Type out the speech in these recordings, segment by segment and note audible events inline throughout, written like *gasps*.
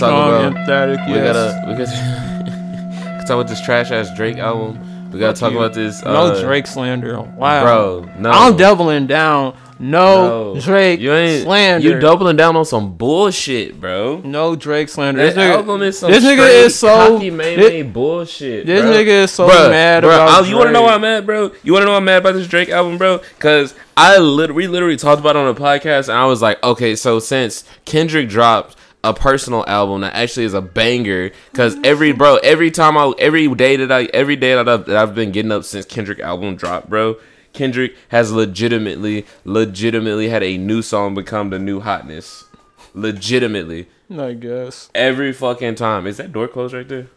gotta talk about- emphatic We yes. gotta *laughs* we gotta talk about this trash ass Drake album. We gotta Fuck talk you. about this. no uh, Drake slander. Wow, bro. No, I'm doubling down. No, No. Drake You ain't slander. You doubling down on some bullshit, bro. no Drake slander. This This nigga, album is some this nigga is so- cocky, man, this- bullshit. this bro. nigga is so Bruh, mad bruh, about I- you wanna know why I'm mad, bro? You wanna know why I'm mad about this Drake album, bro? Cause I lit- we literally talked about it on a podcast, and I was like, okay, so since Kendrick dropped a personal album that actually is a banger, cause every bro, every time I, every day that I, every day that I've, that I've been getting up since Kendrick album dropped, bro. Kendrick has legitimately, legitimately had a new song become the new hotness. Legitimately. I guess. Every fucking time. Is that door closed right there?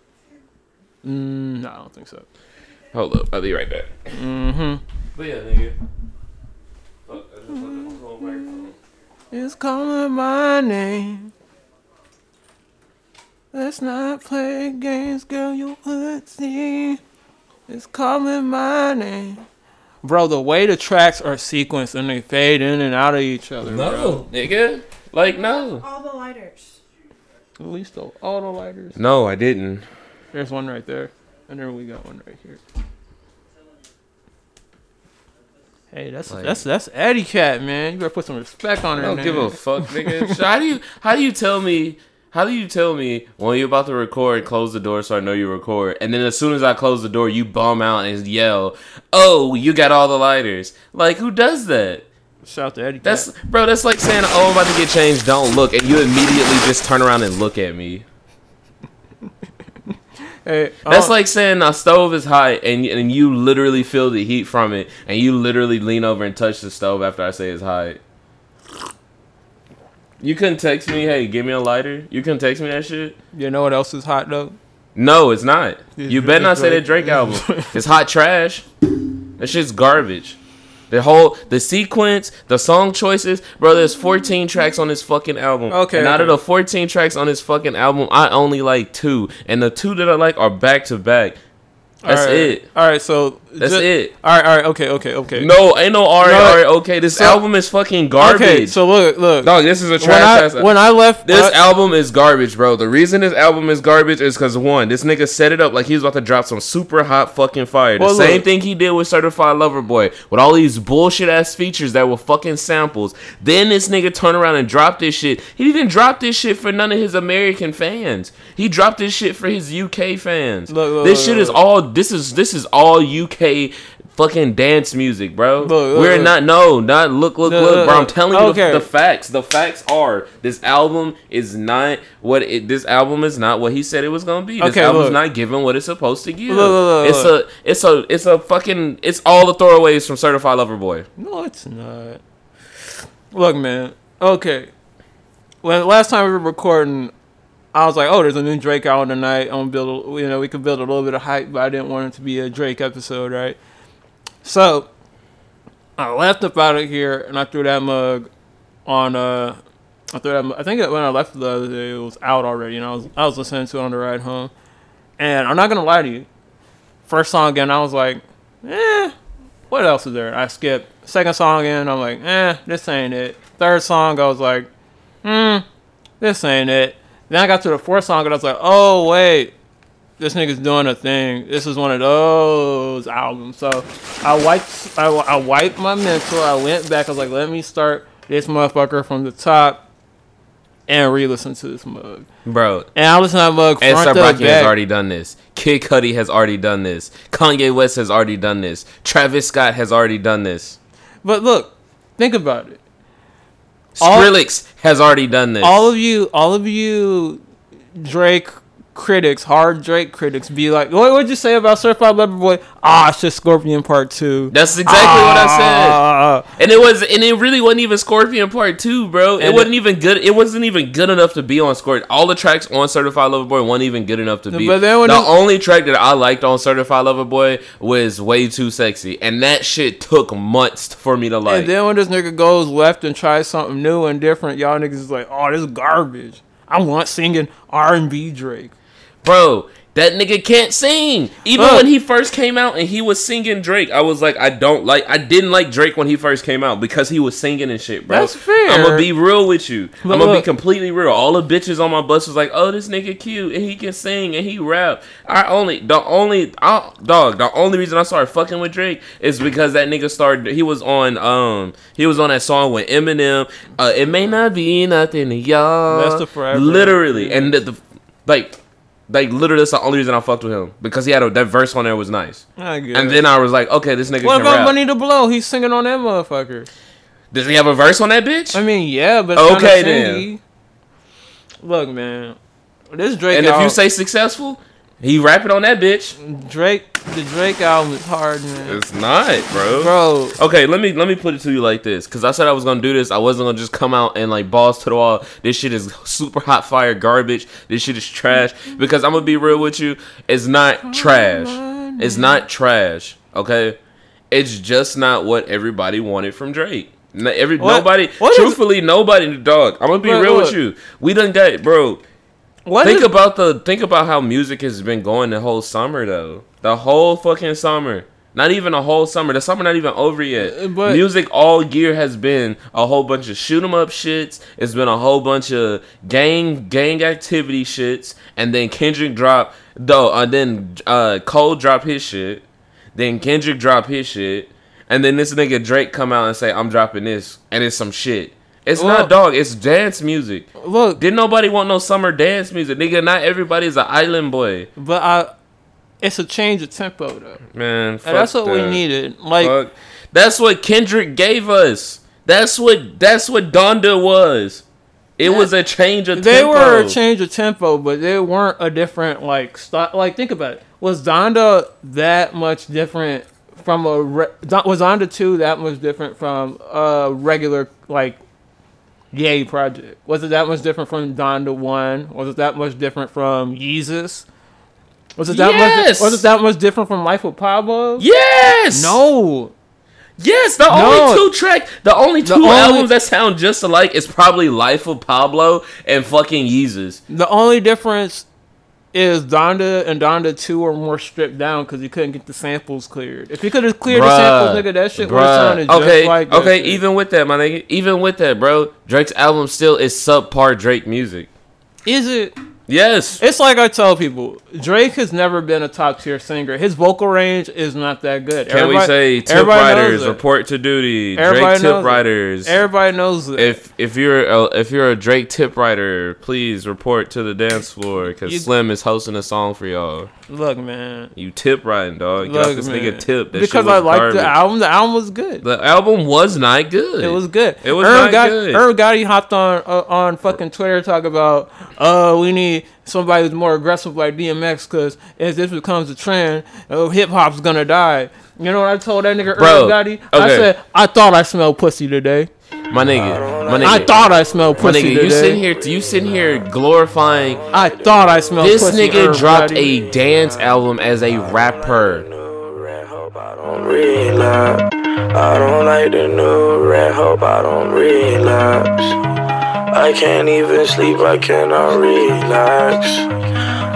Mm, no, I don't think so. Hold up, I'll be right back. Mm-hmm. But yeah, nigga. Fuck, I just fucking hold. It's calling my name. Let's not play games, girl. You would see. It's calling my name. Bro, the way the tracks are sequenced and they fade in and out of each other. bro. No, nigga. Like no. All the lighters. At least all the lighters. No, I didn't. There's one right there. And then we got one right here. Hey, that's Like- that's that's Eddie Cat, man. You better put some respect on I don't name. give a fuck, nigga. *laughs* How do you how do you tell me how do you tell me when you're about to record, close the door so I know you record, and then as soon as I close the door, you bum out and yell, "Oh, you got all the lighters!" Like who does that? Shout out to Eddie That's Cat. bro. That's like saying, "Oh, I'm about to get changed. Don't look," and you immediately just turn around and look at me. *laughs* Hey, That's uh, like saying a stove is hot and and you literally feel the heat from it, and you literally lean over and touch the stove after I say it's hot. You couldn't text me, "Hey, give me a lighter." You couldn't text me that shit. you know what else is hot though? No, it's not. It's You better not say that Drake. Album. *laughs* It's hot trash. That shit's garbage. The whole the sequence, the song choices, bro. There's 14 tracks on this fucking album. Okay, And out of the 14 tracks on this fucking album, I only like two, and the two that I like are back to back. That's Alright, it. All right, so That's ju- it. All right, all right, okay, okay, okay. No, ain't no alright, No, alright, okay. This so- album is fucking garbage. Okay, so look, look. dog, this is a when trash I ass. when I left This uh, album is garbage, bro. The reason this album is garbage is because one, this nigga set it up like he was about to drop some super hot fucking fire. The Well, same look. thing he did with Certified Lover Boy, with all these bullshit ass features that were fucking samples. Then this nigga turned around and dropped this shit. He didn't even drop this shit for none of his American fans. He dropped this shit for his UK fans. Look, look, this shit is look. This is this is all UK. Fucking dance music, bro. Look, look, We're look. not no, not look, look, Look, bro. I'm telling you the- Okay. the facts. The facts are this album is not what it. This album is not what he said it was gonna be. This Okay, album's not giving what it's supposed to give. It's a, it's a, it's a fucking, it's all the throwaways from Certified Lover Boy. No, it's not. Look, man. Okay. When last time we were recording, I was like, "Oh, there's a new Drake album tonight. I'm build. A, you know, we could build a little bit of hype, but I didn't want it to be a Drake episode, right?" So I left up out of here, and I threw that mug on. Uh, I threw that. I think when I left the other day, it was out already, and I was I was listening to it on the ride home. And I'm not gonna lie to you. First song again, I was like, "Eh, what else is there? I skipped. Second song in, I'm like, eh, this ain't it. Third song, I was like, hmm, this ain't it. Then I got to the fourth song and I was like, oh wait, this nigga's doing a thing. This is one of those albums. So I wiped, I, I wiped my mental. I went back. I was like, let me start this motherfucker from the top and re-listen to this mug. Bro, And I listened to that mug to has already done this. Kid Cudi has already done this. Kanye West has already done this. Travis Scott has already done this. But look, think about it. All- Skrillex has already done this. all of you, all of you, Drake critics, hard Drake critics, be like, what would you say about Certified Lover Boy? Ah, it's just Scorpion Part Two. That's exactly what I said. Ah. And it was, and it really wasn't even Scorpion Part Two, bro. It And wasn't even good. It wasn't even good enough to be on Scorpion. All the tracks on Certified Lover Boy weren't even good enough to be. But then when the it- only track that I liked on Certified Lover Boy was "Way Too Sexy," and that shit took months for me to like. And then when this nigga goes left and tries something new and different, y'all niggas is like, oh, this is garbage. I want singing R and B Drake. Bro, That nigga can't sing. Even Look. when he first came out and he was singing Drake, I was like, I don't like. I didn't like Drake when he first came out because he was singing and shit, bro. That's fair. I'm gonna be real with you. But I'm gonna be completely real. All the bitches on my bus was like, "Oh, this nigga cute and he can sing and he rap." I only the only I, dog the only reason I started fucking with Drake is because that nigga started. He was on um he was on that song with Eminem. Uh, it may not be nothing to y'all. That's the Forever literally and the, the like. Like literally, that's the only reason I fucked with him because he had a that verse on there was nice, I get and it. then I was like, okay, this nigga what can about rap. Money to Blow? He's singing on that motherfucker. Does he have a verse on that bitch? I mean, yeah, but Okay, okay then. Look, man, this Drake and if you say successful, he rapping on that bitch. Drake, the Drake album is hard, man. It's not, bro. Bro, Okay, let me let me put it to you like this, because I said I was gonna do this. I wasn't gonna just come out and like balls to the wall. This shit is super hot fire garbage. This shit is trash. Because I'm gonna be real with you, it's not trash. It's not trash. Okay, it's just not what everybody wanted from Drake. N- Every What- nobody, what is- truthfully, nobody. In the dog, I'm gonna be Bro, real with look. you. We done got, it, bro. What think is- about the think about how music has been going the whole summer though. The whole fucking summer. Not even a whole summer. The summer not even over yet. Uh, but- music all year has been a whole bunch of shoot 'em up shits. It's been a whole bunch of gang gang activity shits. And then Kendrick drop though. And then uh, Cole drop his shit. Then Kendrick drop his shit. And then this nigga Drake come out and say I'm dropping this, and it's some shit. It's Well- not dog. It's dance music. look, Didn't nobody want no summer dance music, nigga? Not everybody's an island boy, but I, it's a change of tempo though, man. and that's what we needed. Like, Fuck. That's what Kendrick gave us. That's what that's what Donda was. It was a change of they tempo. were a change of tempo, but they weren't a different like style. Like, think about it. Was Donda that much different from a re- was Donda two that much different from a regular like Yay project? Was it that much different from Donda one? Was it that much different from Yeezus? Was it that Yes! much? Was it that much different from Life of Pablo? Yes. No. Yes. The No. only two track, the only two only- albums that sound just alike is probably Life of Pablo and fucking Yeezus. The only difference is Donda and Donda 2 are more stripped down because he couldn't get the samples cleared. If he could have cleared the samples, nigga, that shit would have bruh. sounded just okay, like that okay. shit. Even with that, my nigga, even with that, bro, Drake's album still is subpar Drake music. Is it? Yes. It's like I tell people, Drake has never been a top tier singer. His vocal range is not that good. Can we say tip writers report to duty? Everybody Drake tip writers. Everybody knows it. if if you're a, if you're a Drake tip writer, please report to the dance floor because Slim is hosting a song for y'all. Look, man. You tip writing, dog. Get Look, this man. nigga tip. That because I like garbage. the album. The album was good. The album was not good. It was good. It was Irv not Gotti, good. Irv Gotti hopped on uh, on fucking Twitter talk about, uh, we need somebody who's more aggressive like DMX because if this becomes a trend, uh, hip hop's gonna die. You know what I told that nigga Bro, Irv Gotti? I said I thought I smelled pussy today. My nigga, my nigga, I thought I smelled my pussy nigga. today. You sitting here, you sitting here glorifying I thought I smelled this pussy. nigga Irv dropped Gotti. a dance album as a rapper. I don't relapse. I don't like the new red. Hope I don't relapse. I can't even sleep. I cannot relax.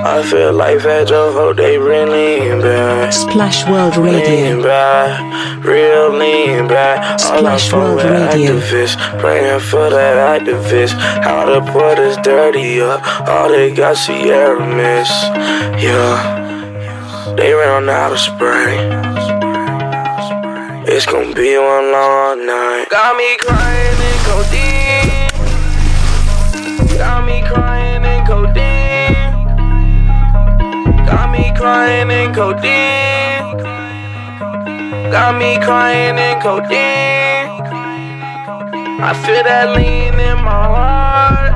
I feel like fed up. Hope they really back. Splash World Lean Radio. back, real lean back. All Splash fuck World Radio. activists, praying for that activist. How to put us dirty up, all they got Sierra Mist. Yeah, they ran out of spray. It's gonna be one long night. Got me crying in codeine. Got me crying in codeine. Got me crying in codeine. Got me crying in codeine. I feel that lean in my heart.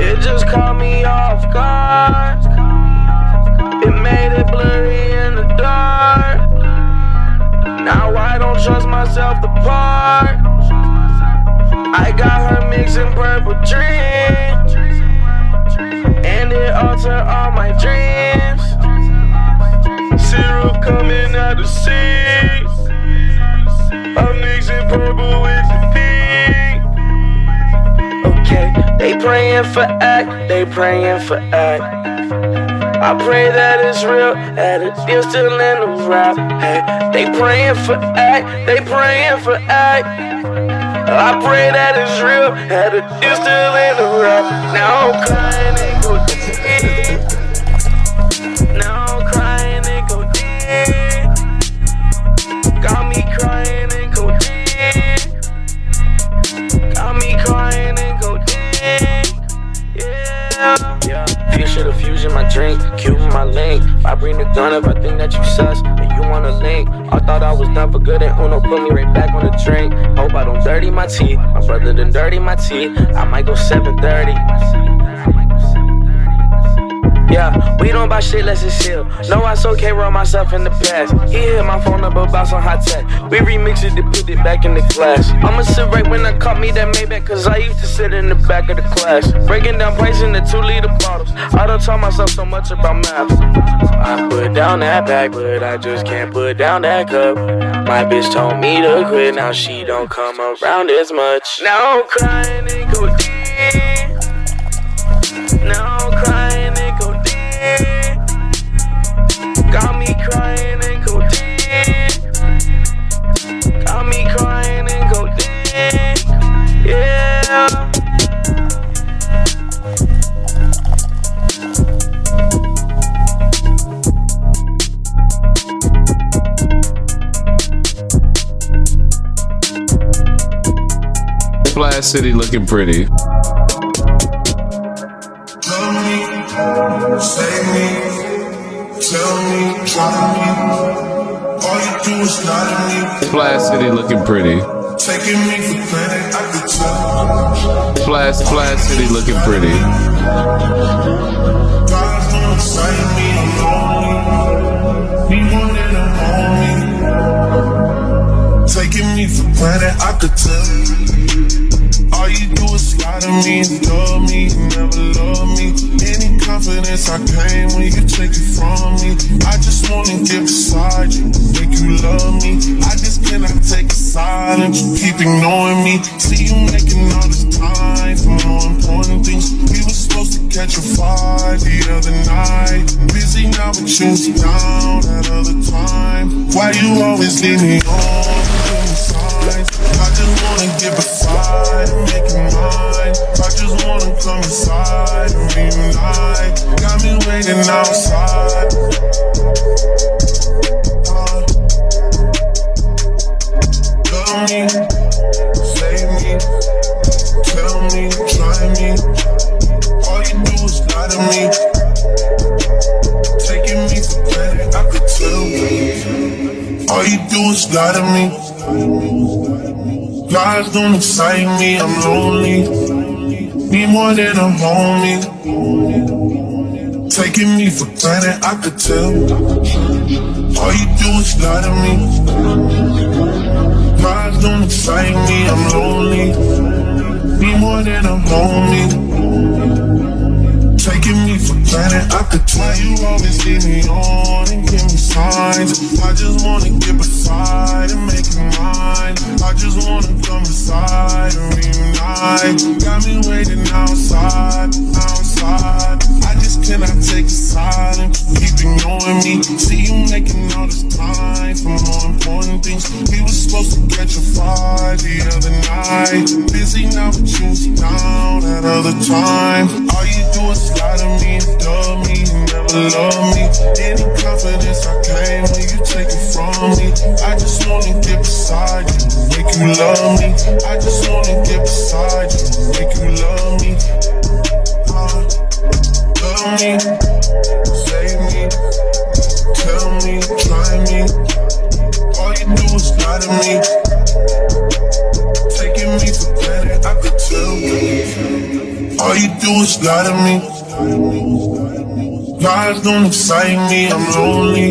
It just caught me off guard. It made it blurry in the dark. Now I don't trust myself to part. I got her mixing purple dreams. And it altered all my dreams. Syrup coming out the sea. I'm mixing purple with the pink. Okay, they praying for act, they praying for act. I pray that it's real, that it's still in the rap. Hey, they praying for act, they praying for act. I pray that it's real, that it's still in the rap. Now I'm crying and go deep. Now I'm crying and go deep. Got me crying and go deep. Got me crying and go deep. Yeah. The fusion, my drink, cube my link. I bring the gun if I think that you sus and you wanna link. I thought I was done for good and Uno put me right back on the drink. Hope I don't dirty my teeth. My brother done dirty my teeth. I might go 730. Yeah, we don't buy shit less it's chill. No, I so can't myself in the past. He hit my phone up about some hot tech. We remixed it to put it back in the class. I'ma sit right when I caught me that Maybach, cause I used to sit in the back of the class. Breaking down price in the two liter bottles. I don't tell myself so much about math. I put down that bag, but I just can't put down that cup. My bitch told me to quit, now she don't come around as much. Now I'm crying and go Yeah. City looking pretty. Tell me, me, tell me, try me. All you do is lie to me, Splash City looking pretty. Taking me for granted. I could tell. Splash Splash City looking pretty. God's don't excite me, I'm lonely. Need one that I'm. Taking me for granted, I could tell. All you do is lie to me and love me, never love me. Any confidence I claim when you take it from me. I just wanna get beside you, make you love me. I just cannot take a silence, you keep ignoring me. See you making all this time for more important things. We were supposed to catch a fight the other night. Busy now, but you down that other time. Why you always leave me on? I just wanna get beside and make it mine. I just wanna come inside and reunite. Got me waiting outside. Uh, me, save me, tell me, try me. All you do is lie to me. Taking me for granted, I could tell. All you do is lie to me. Lies don't excite me, I'm lonely. Need more than a homie. Taking me for granted, I could tell. All you do is lie to me. Lies don't excite me, I'm lonely. Need more than a homie. Taking granted, I could tell you always leave me on and give me signs. I just wanna get beside and make it mine. I just wanna come inside and reunite. Got me waiting outside, outside. Just cannot take a silence. Keep ignoring me. See you making all this time for more important things. We were supposed to catch a fight the other night. Busy now, but you was down that other time. All you do is lie to me and love me. You never love me. Any confidence I claim when you take it from me. I just wanna get beside you, make you love me. I just wanna get beside you, make you love me. Uh, love me, save me, tell me, try me. All you do is lie to me. Taking me for granted, I could tell. All you do is lie to me. Lies don't excite me, I'm lonely.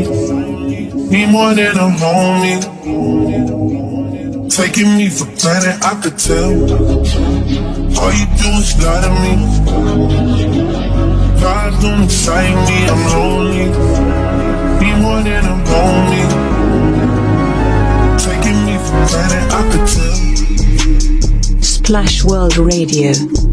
Need more than a homie. Taking me for granted, I could tell. All you do is lie to me. Lies don't excite me, I'm lonely. Need more than homie. Taking me for granted, I could tell. Splash World Radio.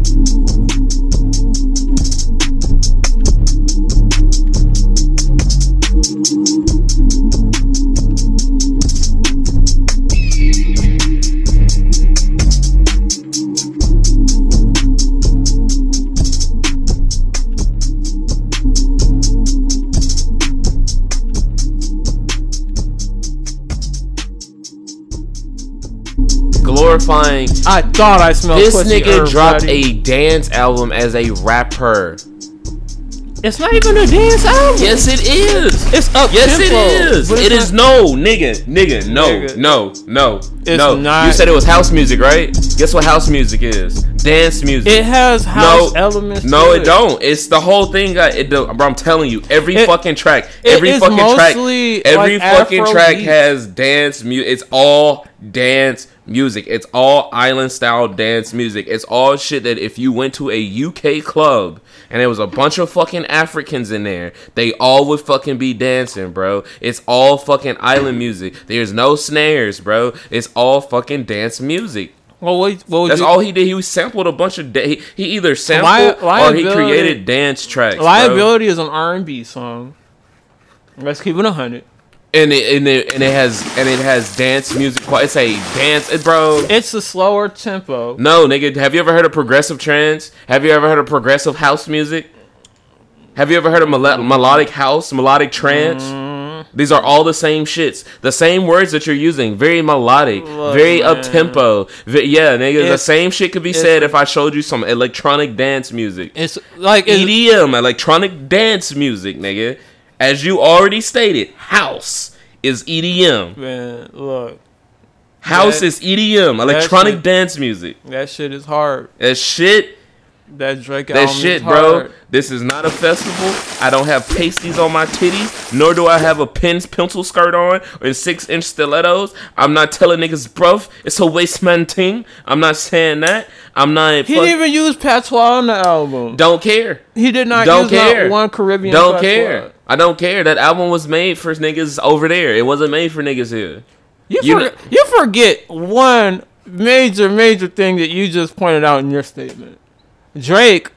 Glorifying. I thought I smelled This nigga dropped a dance album as a rapper. It's not even a dance album. Yes, it is. It's up. Yes, tempo, is. It is no, nigga, nigga, no, Nigga. no, no, It's no. not- You said it was house music, right? Guess what house music is? Dance music. It has house elements. No, it don't. It's the whole thing. Got it. do- Bro, I'm telling you, every It- fucking track, every fucking track, every like, fucking Afro track has dance music. It's all dance music. It's all island style dance music. It's all shit that if you went to a UK club and there was a bunch of fucking Africans in there, they all would fucking be dancing, bro. It's all fucking island music. There's no snares, bro. It's all fucking dance music. Well, what, what That's you, all he did. He sampled a bunch of. Da- he, he either sampled Li- or he created dance tracks. bro. Liability is an R and B song. Let's keep it a hundred. And it, and it and it has and it has dance music. It's a dance, it, bro. It's a slower tempo. No, nigga. Have you ever heard of progressive trance? Have you ever heard of progressive house music? Have you ever heard of melo- melodic house, melodic trance? Mm. These are all the same shits. The same words that you're using. Very melodic, Look, very up tempo. Yeah, nigga. the same shit could be said if I showed you some electronic dance music. It's like it's, EDM, electronic dance music, nigga. As you already stated, house is EDM. man. Look, House That- is EDM, electronic shit- dance music. that shit is hard. That shit, That Drake that shit, bro. hard. This is not a festival. I don't have pasties on my titties, nor do I have a pin pencil skirt on and six inch stilettos. I'm not telling niggas, bruv, it's a waste man thing. I'm not saying that. I'm not. He fuck- didn't even use patois on the album. don't care. He did not Don't use care. not one Caribbean. Don't patois. care. I don't care. That album was made for niggas over there. It wasn't made for niggas here. You, You forget, you forget one major, major thing that you just pointed out in your statement. Drake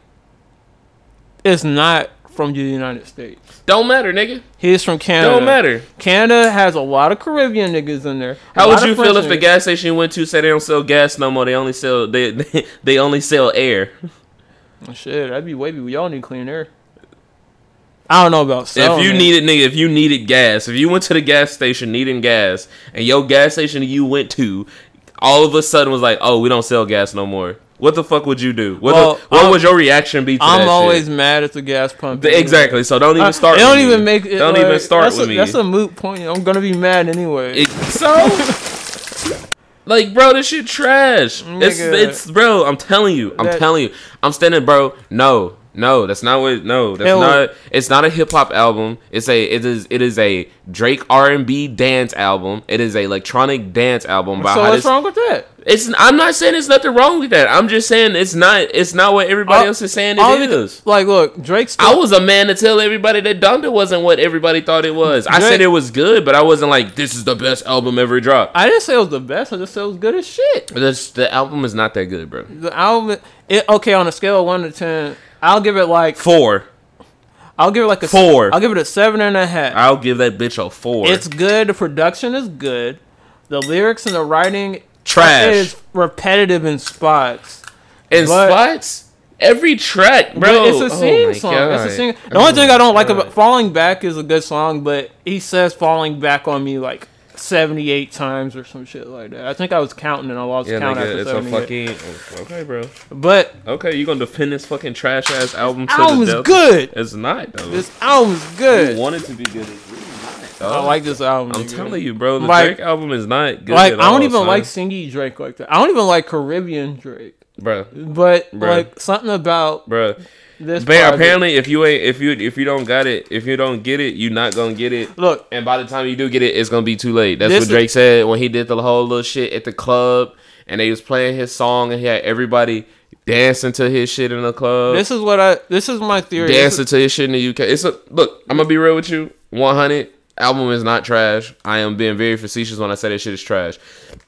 is not from the United States. Don't matter, nigga. He's from Canada. Don't matter. Canada has a lot of Caribbean niggas in there. How would you feel if the gas station you went to said they don't sell gas no more? They only sell they *laughs* they only sell air. Oh, shit, that'd be wavy. We all need clean air. I don't know about selling if you it. needed nigga, if you needed gas, if you went to the gas station needing gas, and your gas station you went to, all of a sudden was like, oh, we don't sell gas no more. What the fuck would you do? What Well, the, what I'm- would your reaction be to I'm shit? always mad at the gas pump. The- exactly. So don't even start. Don't with even me. make it. Don't like, even start that's with a, me. That's a moot point. I'm gonna be mad anyway. It- so *laughs* like bro this shit trash oh it's Nigga. it's bro i'm telling you i'm That- telling you i'm standing bro no no that's not what no that's Hell- not it's not a hip-hop album it's a it is it is a drake r&b dance album it is a electronic dance album by so what's this, wrong with that? It's i'm not saying there's nothing wrong with that i'm just saying it's not it's not what everybody All- else is saying it the- Like, look, Drake's Still, I was a man to tell everybody that Donda wasn't what everybody thought it was. I said it was good, but I wasn't like this is the best album ever dropped. I didn't say it was the best. I just said it was good as shit. This, the album is not that good, bro. The album, it, okay, on a scale of one to ten, I'll give it like Four. I'll give it like a Four. I'll give it a seven and a half. I'll give that bitch a four. It's good. The production is good. The lyrics and the writing Trash. is repetitive in spots. in but- spots. Every track, bro. It's a Oh sing my song. God. It's a sing. The Oh only thing I don't like oh about "Falling Back" is a good song, but he says "Falling Back" on me like seventy-eight times or some shit like that. I think I was counting and I lost Yeah, count nigga, after it's a fucking okay, bro. But Okay, you gonna defend this fucking trash ass album? To the is death? good. It's not though. This album is you good. want it to be good. I oh. like this album. I'm nigga. telling you, bro. The Like- Drake album is not good. Like I don't all, even son. like singy Drake like that. I don't even like Caribbean Drake. bro, But Bruh. like something about bro. this. But apparently, if you ain't, if you, if you don't got it, if you don't get it, you not gonna get it. look, And by the time you do get it, it's gonna be too late. That's what what is- Drake said when he did the whole little shit at the club, and they was playing his song, and he had everybody dancing to his shit in the club, this is what I. This is my theory. Dancing is- to his shit in the UK. It's a look. I'm gonna be real with you. 100 album is not trash. I am being very facetious when I say that shit is trash.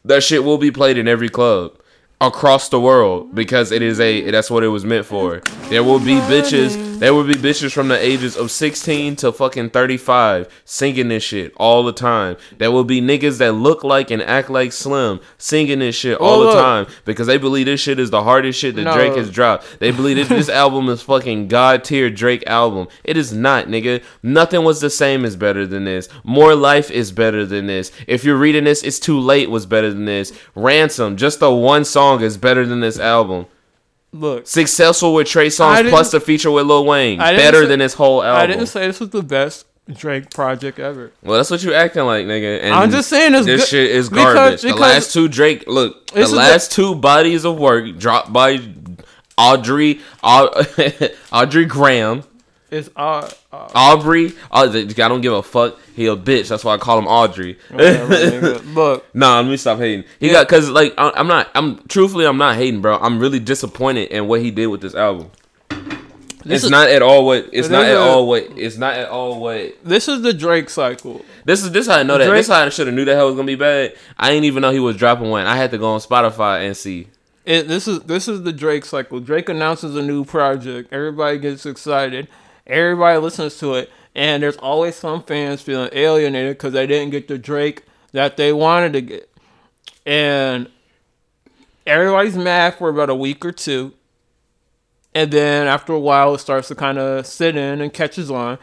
That shit will be played in every club across the world because it is a that's what it was meant for. There will be bitches There will be bitches from the ages of 16 to fucking 35 singing this shit all the time. There will be niggas that look like and act like Slim singing this shit all the time because they believe this shit is the hardest shit that No. Drake has dropped. They believe this, this *laughs* album is fucking god tier Drake album. It is not, nigga. Nothing was the same is better than this. More Life is better than this. If you're reading this, It's Too Late was better than this. Ransom, just the one song is better than this album. Look, Successful with Trey I Songz plus the feature with Lil Wayne. Better say- than this whole album. I didn't say this was the best Drake project ever. well, that's what you acting like, nigga. And I'm just saying this good- shit is because- garbage. the last two Drake, look, the last two bodies of work dropped by Audrey, *laughs* Audrey Graham, It's uh, uh Aubrey. Uh, I don't give a fuck. He a bitch. That's why I call him Audrey. whatever. *laughs* Look, Nah, let me stop hating. He got because like I- I'm not. I'm truthfully I'm not hating, bro. I'm really disappointed in what he did with this album. This it's is- not at all what. It's not at a- all what. It's not at all what. this is the Drake cycle. This is this how I know that. Drake- This how I should have knew that hell was gonna be bad. I didn't even know he was dropping one. I had to go on Spotify and see. It, this is this is the Drake cycle. Drake announces a new project. Everybody gets excited. Everybody listens to it, and there's always some fans feeling alienated because they didn't get the Drake that they wanted to get, and everybody's mad for about a week or two, and then after a while, it starts to kind of sit in and catches on.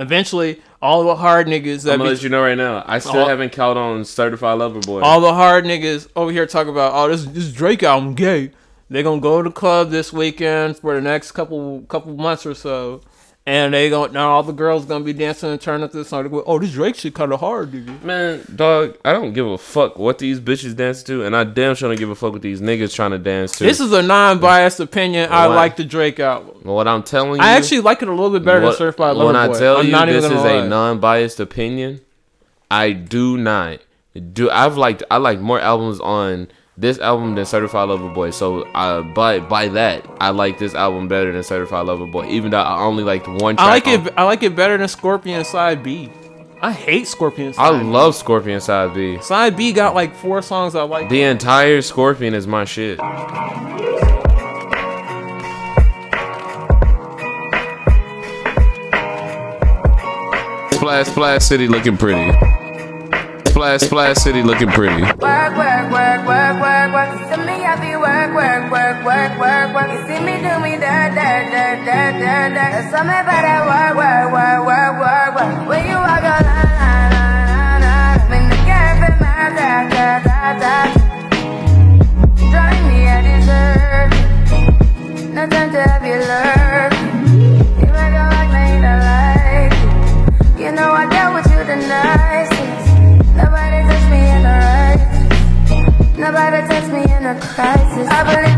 Eventually, all the hard niggas that I'm gonna be- let you know right now. I still All- haven't caught on Certified Lover Boy. all the hard niggas over here talk about oh this this Drake album gay. They gonna go to the club this weekend for the next couple couple months or so, and they going now all the girls gonna be dancing and turning up this song. They go, oh this Drake shit kind of hard, nigga. Man, dog, I don't give a fuck what these bitches dance to, and I damn sure don't give a fuck what these niggas trying to dance to. This is a non-biased opinion. I like the Drake album. what I'm telling you. I actually like it a little bit better what- than Certified Lover When I tell I'm you not this is a non-biased opinion, I do not do. I've liked I like more albums on this album than Certified Lover Boy. So uh, by by that, I like this album better than Certified Lover Boy. Even though I only liked one. Track I like on- it. I like it better than Scorpion Side B. I hate Scorpion I Side. B. love Scorpion Side B. Side B got like four songs I like. The entire Scorpion is my shit. Splash, Splash City looking pretty. Splash, Splash City looking pretty. Work, work, work, work, work, work, work. You see me do me dirt, dirt, dirt, dirt, dirt, dirt. There's something about that work, work, work, work, work, work. When you walk a line, line, line, line, line. Make the girl feel my da, da, da, da. Drive me a dessert. No time to have you lurk. You make a like me, don't like it. You know I dealt with you the nicest. Nobody touched me in a righteous. Nobody touched me in a crisis. I believe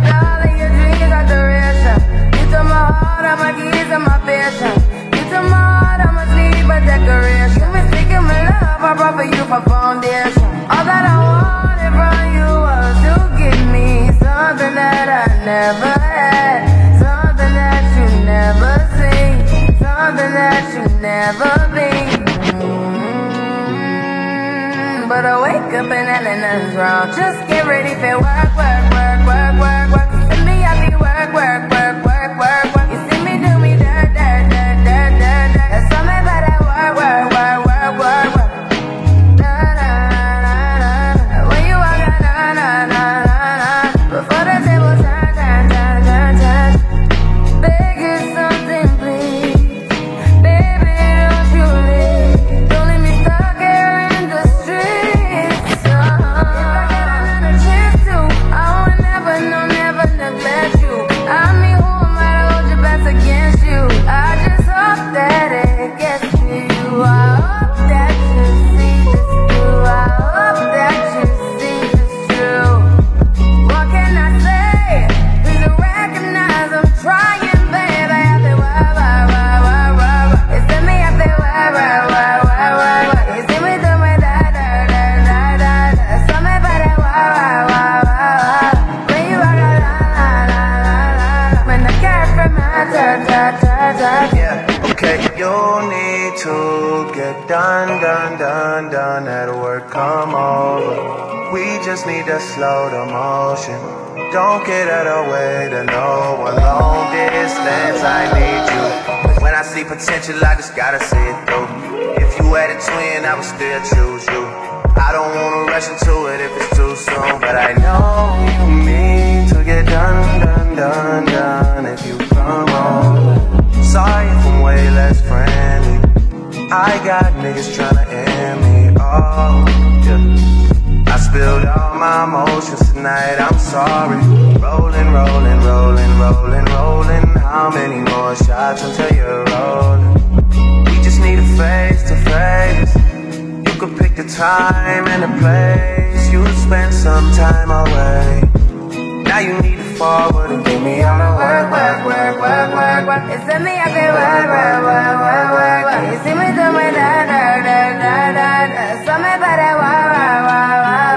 heart, all my patience. You took my heart, I must leave a decoration. You mistaken my love, I brought for you for foundation. All that I wanted from you was to give me something that I never had, something that you never seen, something that you never been. Mm, But I wake up and nothing's wrong. Just get ready for work, work, work, work, work, work. See me, I be work, work, to slow the motion. Don't get out of way to know a long distance. I need you When I see potential, I just gotta see it through. If you had a twin, I would still choose you. I don't wanna rush into it if it's too soon, but I know you mean to get done, done, done, done if you come over. Sorry if I'm way less friendly. I got niggas tryna end me off. Yeah. Spilled all my emotions tonight, I'm sorry. Rolling, rolling, rolling, rolling, rolling. How many more shots until you're rolling? We just need a face to face. You could pick the time and the place. You'll spend some time away. Now you need to forward and give me all the Work, work, work, work, work, work. It's me, I feel work, work, work, work, work, work. You see me do me da da da da da da. So me better work, work, work, work, work.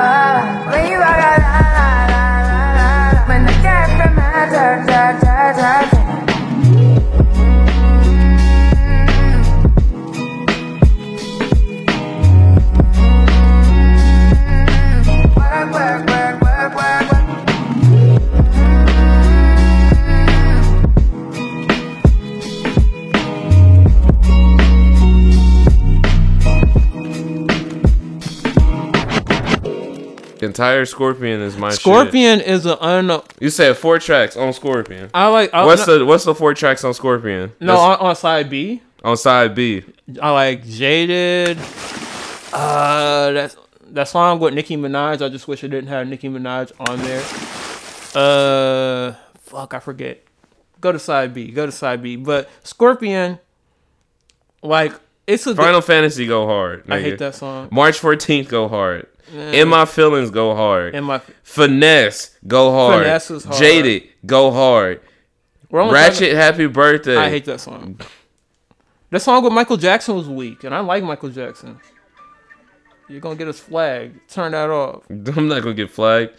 Entire Scorpion is my shit. Scorpion is an un. You said four tracks on Scorpion. I like. I, What's the What's the four tracks on Scorpion? no on, on side B? on side B. I like Jaded. Uh, that's that song with Nicki Minaj. I just wish it didn't have Nicki Minaj on there. Uh, fuck, I forget. Go to side B. Go to side B. But Scorpion, like, it's a. Final Fantasy go hard. I hate that song. March 14th go hard. In my feelings go hard. In my Finesse go hard. Finesse is hard. Jaded go hard. Ratchet Happy Birthday. I hate that song. That song with Michael Jackson was weak, and I like Michael Jackson. You're gonna get us flagged. Turn that off. *laughs* I'm not gonna get flagged.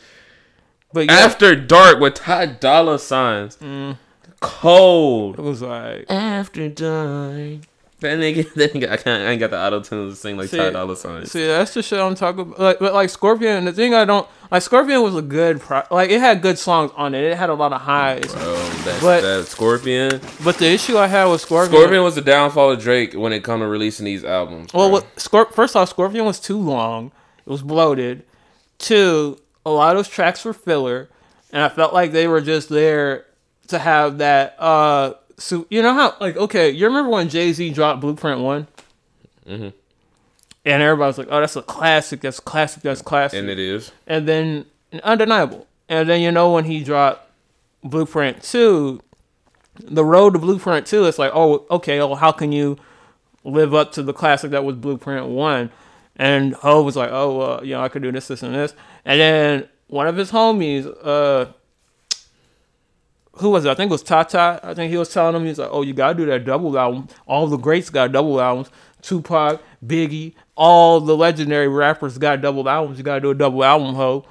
But yeah, After Dark with Ty Dolla Signs. Mm. Cold. it was like After Dark. That nigga, *laughs* that nigga I can't. I ain't got the auto tune to sing like See, Ty Dolla Signs. See, that's the shit I'm talking about. Like, but like Scorpion, the thing I don't like, Scorpion was a good, pro- like it had good songs on it. It had a lot of highs. Bro, that's But- that Scorpion. But the issue I had with Scorpion, Scorpion was the downfall of Drake when it come to releasing these albums. well, what, Scorp- first off, Scorpion was too long. It was bloated. Two, a lot of those tracks were filler, and I felt like they were just there to have that. uh So you know how, like, okay, you remember when Jay Z dropped Blueprint One? Mm-hmm. And everybody was like, "Oh, that's a classic. That's classic. That's classic." and it is. and then undeniable. And then you know when he dropped Blueprint Two, the road to Blueprint Two, it's like, oh, okay, well, how can you live up to the classic that was Blueprint One? And Hov was like, oh, uh, you know, I could do this, this, and this. And then one of his homies, uh, who was it? I think it was Tata. I think he was telling him, he's like, oh, you gotta do that double album. All the greats got double albums. Tupac, Biggie, all the legendary rappers got double albums. You gotta do a double album, Hov.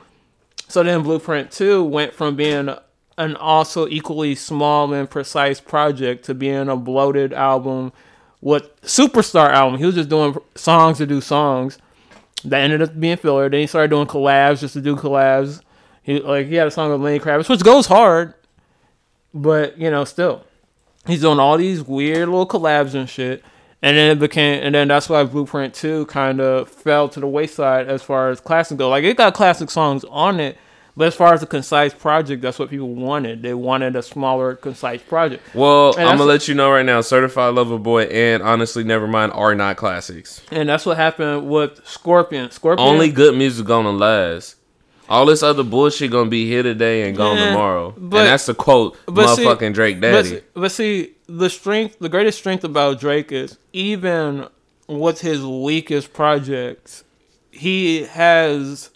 So then Blueprint 2 went from being an also equally small and precise project to being a bloated album with superstar album. He was just doing songs to do songs. That ended up being filler. Then he started doing collabs just to do collabs. He like he had a song with Lenny Kravitz, which goes hard, but you know, still. He's doing all these weird little collabs and shit. And then it became, and then that's why Blueprint 2 kind of fell to the wayside as far as classic go. Like, it got classic songs on it, but as far as a concise project, that's what people wanted. They wanted a smaller, concise project. Well, I'm gonna let you know right now. Certified Lover Boy and Honestly Nevermind are not classics. And that's what happened with Scorpion. Scorpion. Only good music gonna last. All this other bullshit gonna be here today and gone Yeah, tomorrow. but- and that's the quote, but see- motherfucking Drake Daddy. see- but see, the strength, the greatest strength about Drake is even with his weakest projects, he has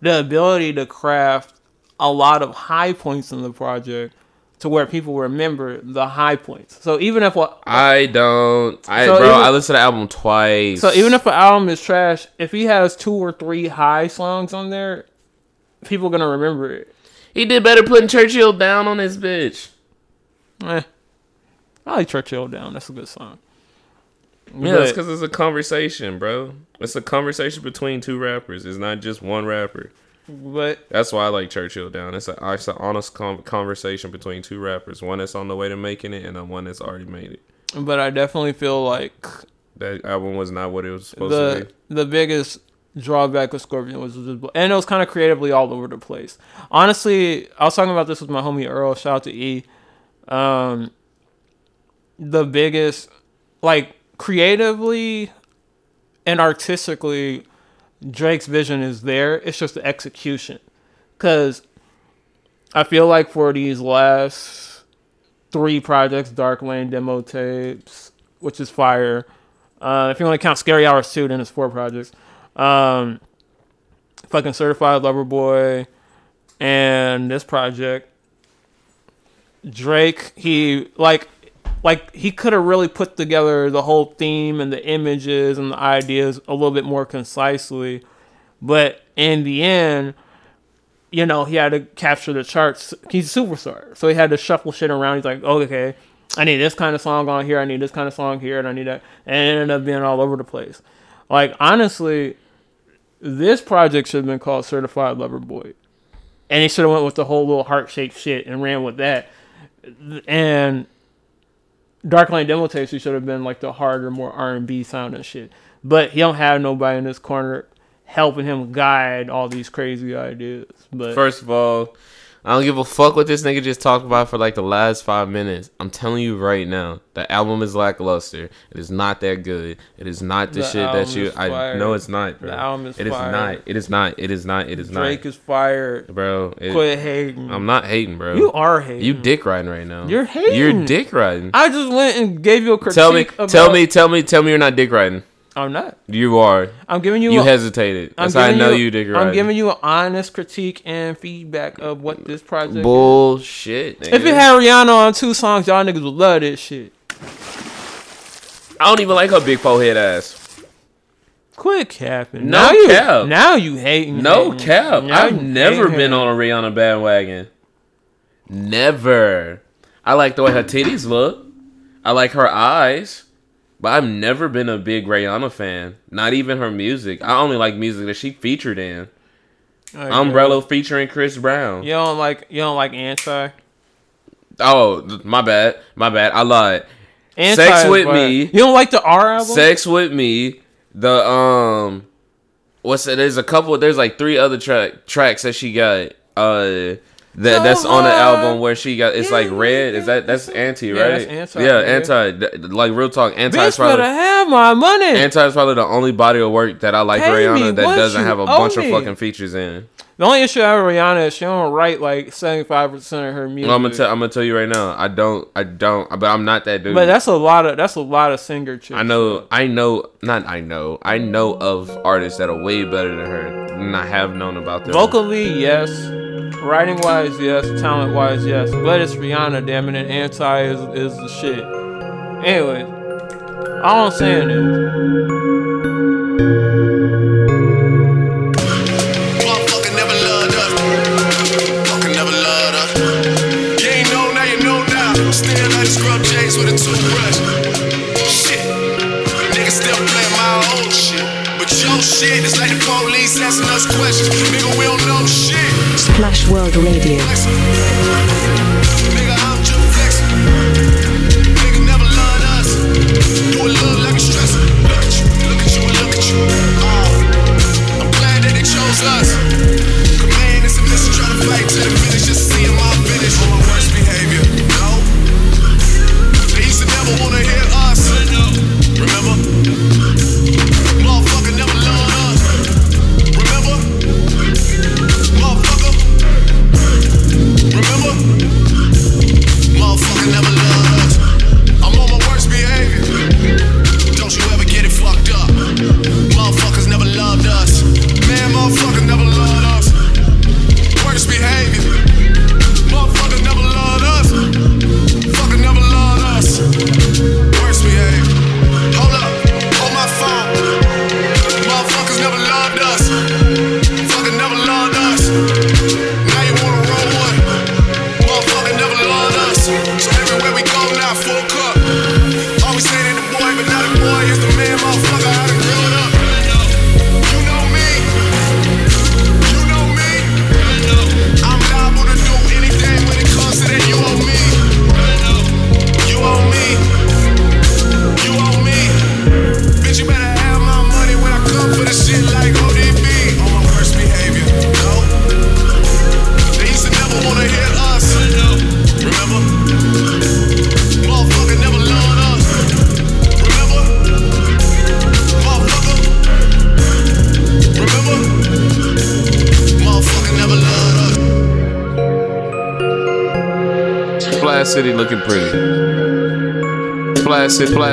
the ability to craft a lot of high points in the project to where people remember the high points. So even if what I don't. I So bro, even- I listened to the album twice. so even if an album is trash, if he has two or three high songs on there, people are gonna remember it. he did better putting Churchill down on his bitch. Eh. I like Churchill Down. That's a good song. Yeah, it's because it's a conversation, bro. It's a conversation between two rappers. It's not just one rapper. But That's why I like Churchill Down. It's, a, it's an honest con conversation between two rappers. One that's on the way to making it, and the one that's already made it. but I definitely feel like That album was not what it was supposed to be. the biggest drawback of Scorpion was and it was kind of creatively all over the place. Honestly, I was talking about this with my homie Earl. Shout out to E. Um, the biggest, like creatively and artistically, Drake's vision is there. It's just the execution, because I feel like for these last three projects, Dark Lane demo tapes, which is fire. Uh, if you want to count Scary Hours too, then it's four projects. Um, fucking Certified Lover Boy, and this project. Drake, he like, like he could have really put together the whole theme and the images and the ideas a little bit more concisely, but in the end, you know, he had to capture the charts. He's a superstar, so he had to shuffle shit around. He's like, oh, okay, I need this kind of song on here. I need this kind of song here, and I need that, and it ended up being all over the place. Like honestly, this project should have been called Certified Lover Boy, and he should have went with the whole little heart shaped shit and ran with that. And Dark Lane demo tapes, should have been like the harder, more R and B sounding shit. But he don't have nobody in this corner helping him guide all these crazy ideas. But First of all, I don't give a fuck what this nigga just talked about for like the last five minutes. I'm telling you right now, the album is lackluster. It is not that good. It is not the, The shit that you. I know it's not. Bro. The album is It is not. It is not. It is not. It is Drake not. Drake is fired. bro, it- Quit hating. I'm not hating, bro. You are hating. You dick riding right now. You're hating. You're dick riding. I just went and gave you a critique. Tell me. About, Tell me. Tell me. Tell me you're not dick riding. I'm not. You are. I'm giving you. You a, hesitated. That's how I know you, dick riding. I'm giving you an honest critique and feedback of what this project. is. bullshit. Nigga. If it had Rihanna on two songs, y'all niggas would love this shit. I don't even like her big forehead ass. Quit capping. No now you, cap. Now you hating. No hating. cap. Now I've never been hating. on a Rihanna bandwagon. Never. I like the way her titties look. I like her eyes. But I've never been a big Rihanna fan. Not even her music. I only like music that she featured in. Umbrella featuring Chris Brown. You don't like you don't like anti. Oh, my bad. My bad. I lied. Anti Sex with. Me. You don't like the R album? Sex with Me. The um what's it? There's a couple there's like three other track tracks that she got uh that So that's on the album where she got it's like red. Is that that's anti, Yeah, right? that's Anti, yeah, yeah. anti th- like real talk. Anti is Bitch better probably have my money. Anti is probably the only body of work that I like Pay Rihanna that doesn't have a bunch me. of fucking features in. the only issue I have with Rihanna is she don't write like seventy five percent of her music. Well, I'm gonna tell I'm gonna tell you right now. I don't I don't but I'm not that dude. but that's a lot of that's a lot of singer chicks. I know, I know, not I know, I know of artists that are way better than her, and I have known about them. Vocally, yes. Writing wise, yes. Talent wise, yes. But it's Rihanna, damn it, and anti is, is the shit. Anyway, all I'm saying is, shit is like the police asking us questions. Nigga, we don't know shit. Splash World Radio. Nigga, I'm just flexing. Nigga never loved us. Do it love like a stressor. Look at you, look at you, and look at you. Oh, I'm glad that they chose us. Command is a mission, try to fight to the finish, just seeing my finish. On my worst behavior, no. They used to never wanna hear us. Remember?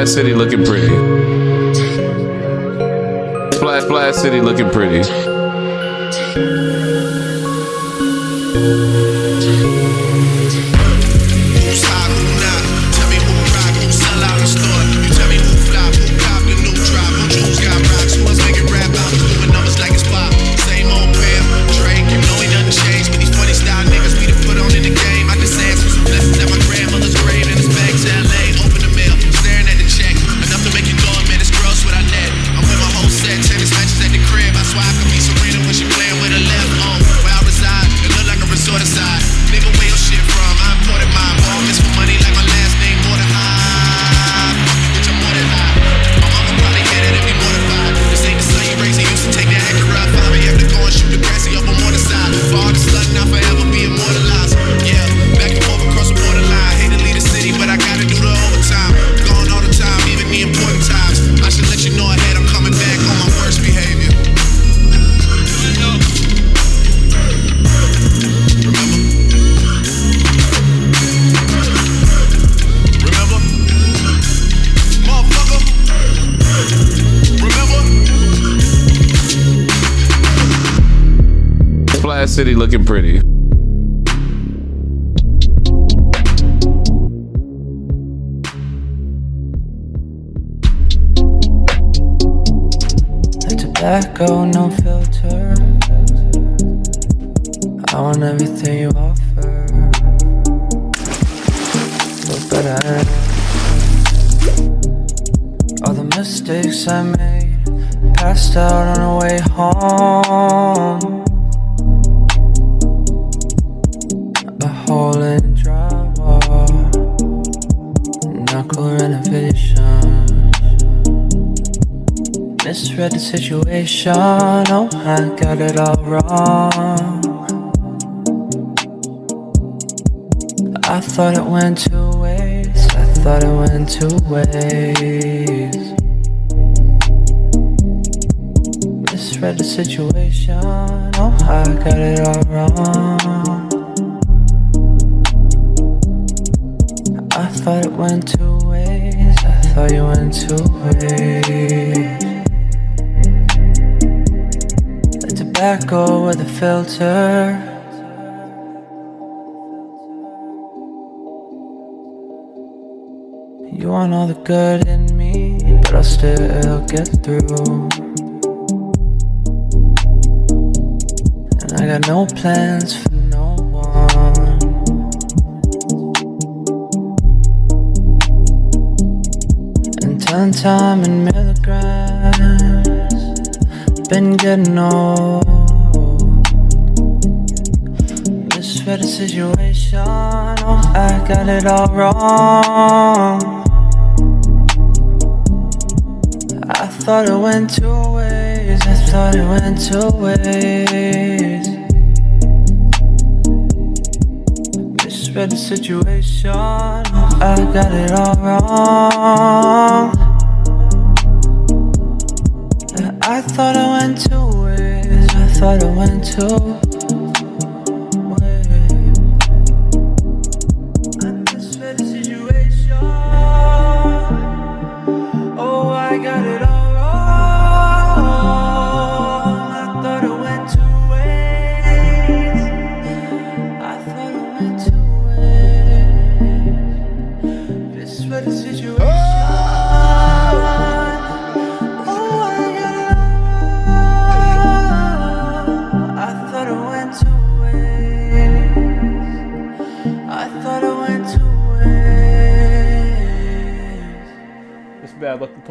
City, looking pretty. City looking pretty. Tobacco, no filter. I want everything you. Situation, oh, I got it all wrong. I thought it went two ways, I thought it went two ways. Misread the situation, oh, I got it all wrong. Filter. You want all the good in me, but I'll still get through. And I got no plans for no one. And ten time in milligrams, been getting old. Situation, oh, I got it all wrong. I thought it went two ways, I thought it went two ways. Misread the situation, oh, I got it all wrong. I thought it went two ways, I thought it went two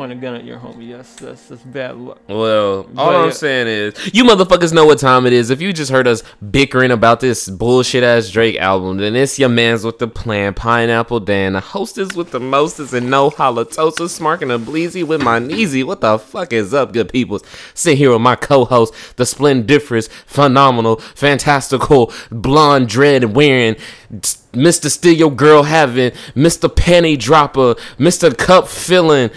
point a gun at your homie. Yes, that's that's bad luck. Well, all But I'm yeah. saying is, you motherfuckers know what time it is. If you just heard us bickering about this bullshit ass Drake album, then it's your man's with the plan, Pineapple Dan, the hostess with the mostest, and no halitosis, smarking a bleezy with my kneesy. What the fuck is up, good peoples? Sit here with my co-host, the splendiferous, phenomenal, fantastical, blonde dread wearing. Mr. Steal Your Girl Having, Mr. Penny Dropper, Mr. Cup Filling.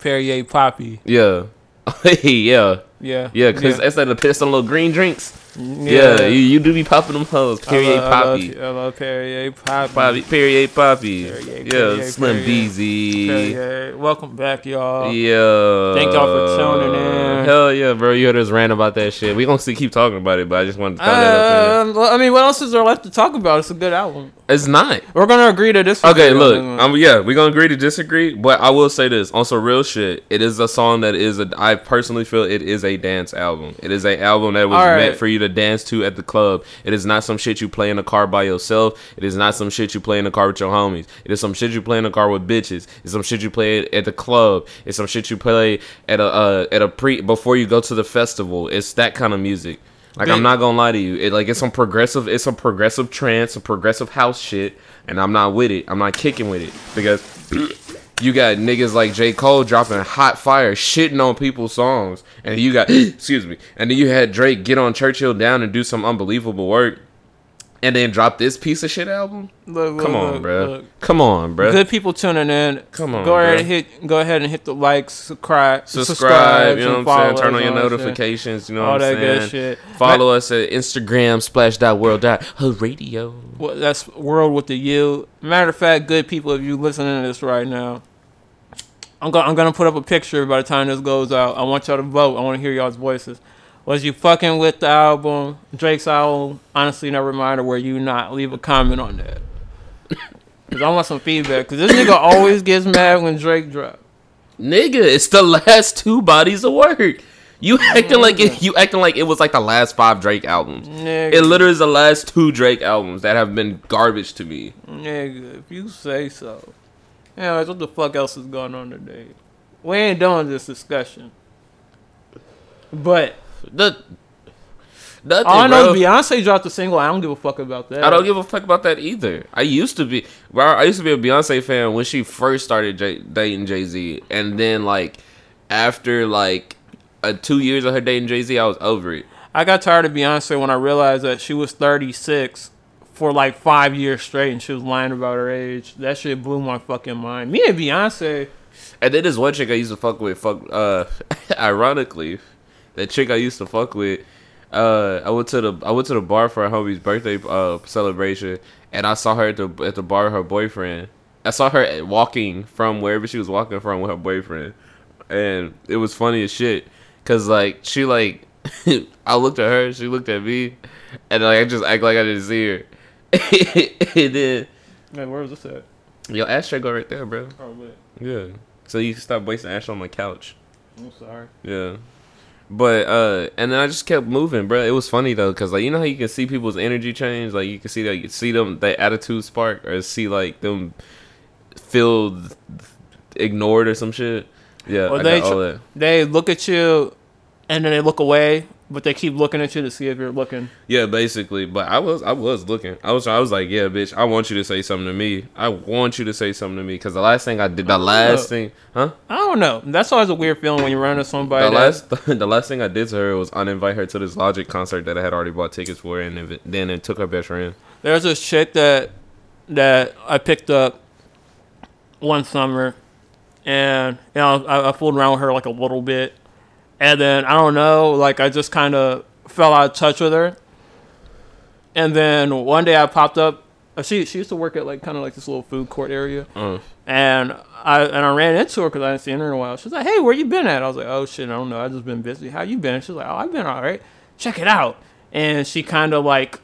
Perrier Poppy. Yeah. *laughs* yeah. Yeah. Yeah, because instead of piss on little green drinks, Yeah, you, you do be popping them hoes. Period, I love, I poppy. love, I love Perrier Poppy. Poppy, period, poppy. Perrier, yeah, Perrier, Slim Perrier. Beezy. Welcome back, y'all. Yeah. Thank y'all for tuning in. Hell yeah, bro. You heard us rant about that shit. We gonna see, keep talking about it, but I just wanted to throw that up Uh, I mean, what else is there left to talk about? It's a good album. It's not. We're gonna agree to this. Okay, look, um, yeah, we're gonna agree to disagree, but I will say this on some real shit. It is a song that is a. I personally feel it is a dance album. It is a album that was right. meant for you to dance to at the club. It is not some shit you play in the car by yourself. It is not some shit you play in the car with your homies. It is some shit you play in the car with bitches. It's some shit you play at the club. It's some shit you play at a uh, at a pre before you go to the festival. It's that kind of music. Like I'm not gonna lie to you, it like it's some progressive, it's some progressive trance, some progressive house shit, and I'm not with it. I'm not kicking with it because *clears throat* you got niggas like J Cole dropping hot fire, shitting on people's songs, and you got *gasps* excuse me, and then you had Drake get on Churchill down and do some unbelievable work, and then drop this piece of shit album. Look, look, Come on, look, bro. Come on, bro. Good people tuning in. Come on, go ahead bruh. and hit. Go ahead and hit the like, subscribe, Subscribe, you know what I'm saying? Turn on your that notifications, you know All what that I'm good shit. Follow us at Instagram splash.world radio. Well, that's world with the U. Matter of fact, good people, if you listening to this right now, I'm gonna I'm gonna put up a picture by the time this goes out. I want y'all to vote. I want to hear y'all's voices. Was you fucking with the album, Drake's album? Honestly, never mind. Or were you not? Leave a comment on that. *laughs* Cause I want some feedback. Cause this nigga always gets mad when Drake drop. Nigga, it's the last two bodies of work. You acting like it, you acting like it was like the last five Drake albums. Nigga. It literally is the last two Drake albums that have been garbage to me. Nigga, if you say so. Anyways, what the fuck else is going on today? We ain't doing this discussion. But The nothing, all I know bro. Beyonce dropped a single. I don't give a fuck about that. I don't give a fuck about that either. I used to be, bro. I used to be a Beyonce fan when she first started J- dating Jay Z, and then like after like uh, two years of her dating Jay Z, I was over it. I got tired of Beyonce when I realized that she was 36 for like five years straight and she was lying about her age. That shit blew my fucking mind. Me and Beyonce, And then this one chick I used to fuck with, fuck, uh, *laughs* ironically, that chick I used to fuck with, uh, I went to the I went to the bar for her homie's birthday uh celebration, and I saw her at the at the bar with her boyfriend. I saw her walking from wherever she was walking from with her boyfriend, and it was funny as shit, cause like she like, *laughs* I looked at her, she looked at me, and like I just act like I didn't see her, and *laughs* then man, where was this at? your ashtray go right there, bro. Probably. Yeah. So you can stop wasting ash on my couch. I'm sorry. Yeah. But uh and then I just kept moving, bro. It was funny though, cause like you know how you can see people's energy change, like you can see that you see them their attitude spark, or see like them feel ignored or some shit. Yeah, Or I they got all tr- that. They look at you and then they look away, but they keep looking at you to see if you're looking. Yeah, basically. But I was I was looking. I was I was like, yeah, bitch, I want you to say something to me. I want you to say something to me, cause the last thing I did, the uh, last uh, thing, huh? I don't know. That's always a weird feeling when you run into somebody. The that- last, *laughs* the last thing I did to her was uninvite her to this Logic concert that I had already bought tickets for, and then it took her best friend. There's this chick that that I picked up one summer, and you know I, I fooled around with her like a little bit, and then I don't know, like I just kind of fell out of touch with her, and then one day I popped up. uh, She she used to work at like kind of like this little food court area, Uh, and I and I ran into her because I hadn't seen her in a while. She's like, "Hey, where you been at?" I was like, "Oh shit, I don't know. I just been busy. How you been?" She's like, "Oh, I've been all right. Check it out." And she kind of like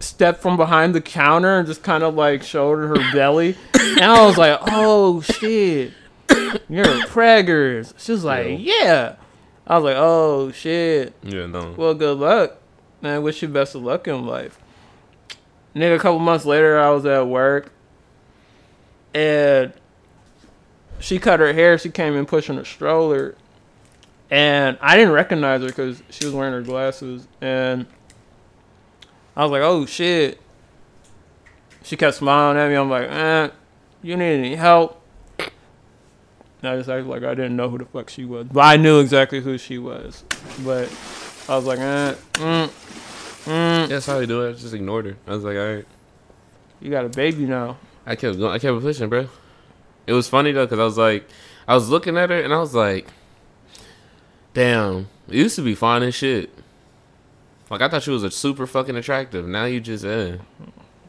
stepped from behind the counter and just kind of like showed her her *coughs* belly, and I was like, "Oh shit, you're preggers." She's like, "Yeah." I was like, "Oh shit." yeah, no. Well, good luck. Man, wish you best of luck in life. Nigga, a couple months later, I was at work, and she cut her hair. She came in pushing a stroller, and I didn't recognize her because she was wearing her glasses. And I was like, "Oh shit!" She kept smiling at me. I'm like, "Eh, you need any help?" I just acted like I didn't know who the fuck she was, but I knew exactly who she was. But I was like, eh, mm, mm, That's how you do it. I just ignored her. I was like, all right. you got a baby now. I kept going. I kept pushing, bro. It was funny though, cause I was like, I was looking at her and I was like, damn, it used to be fine and shit. Like I thought you was a super fucking attractive. Now you just eh.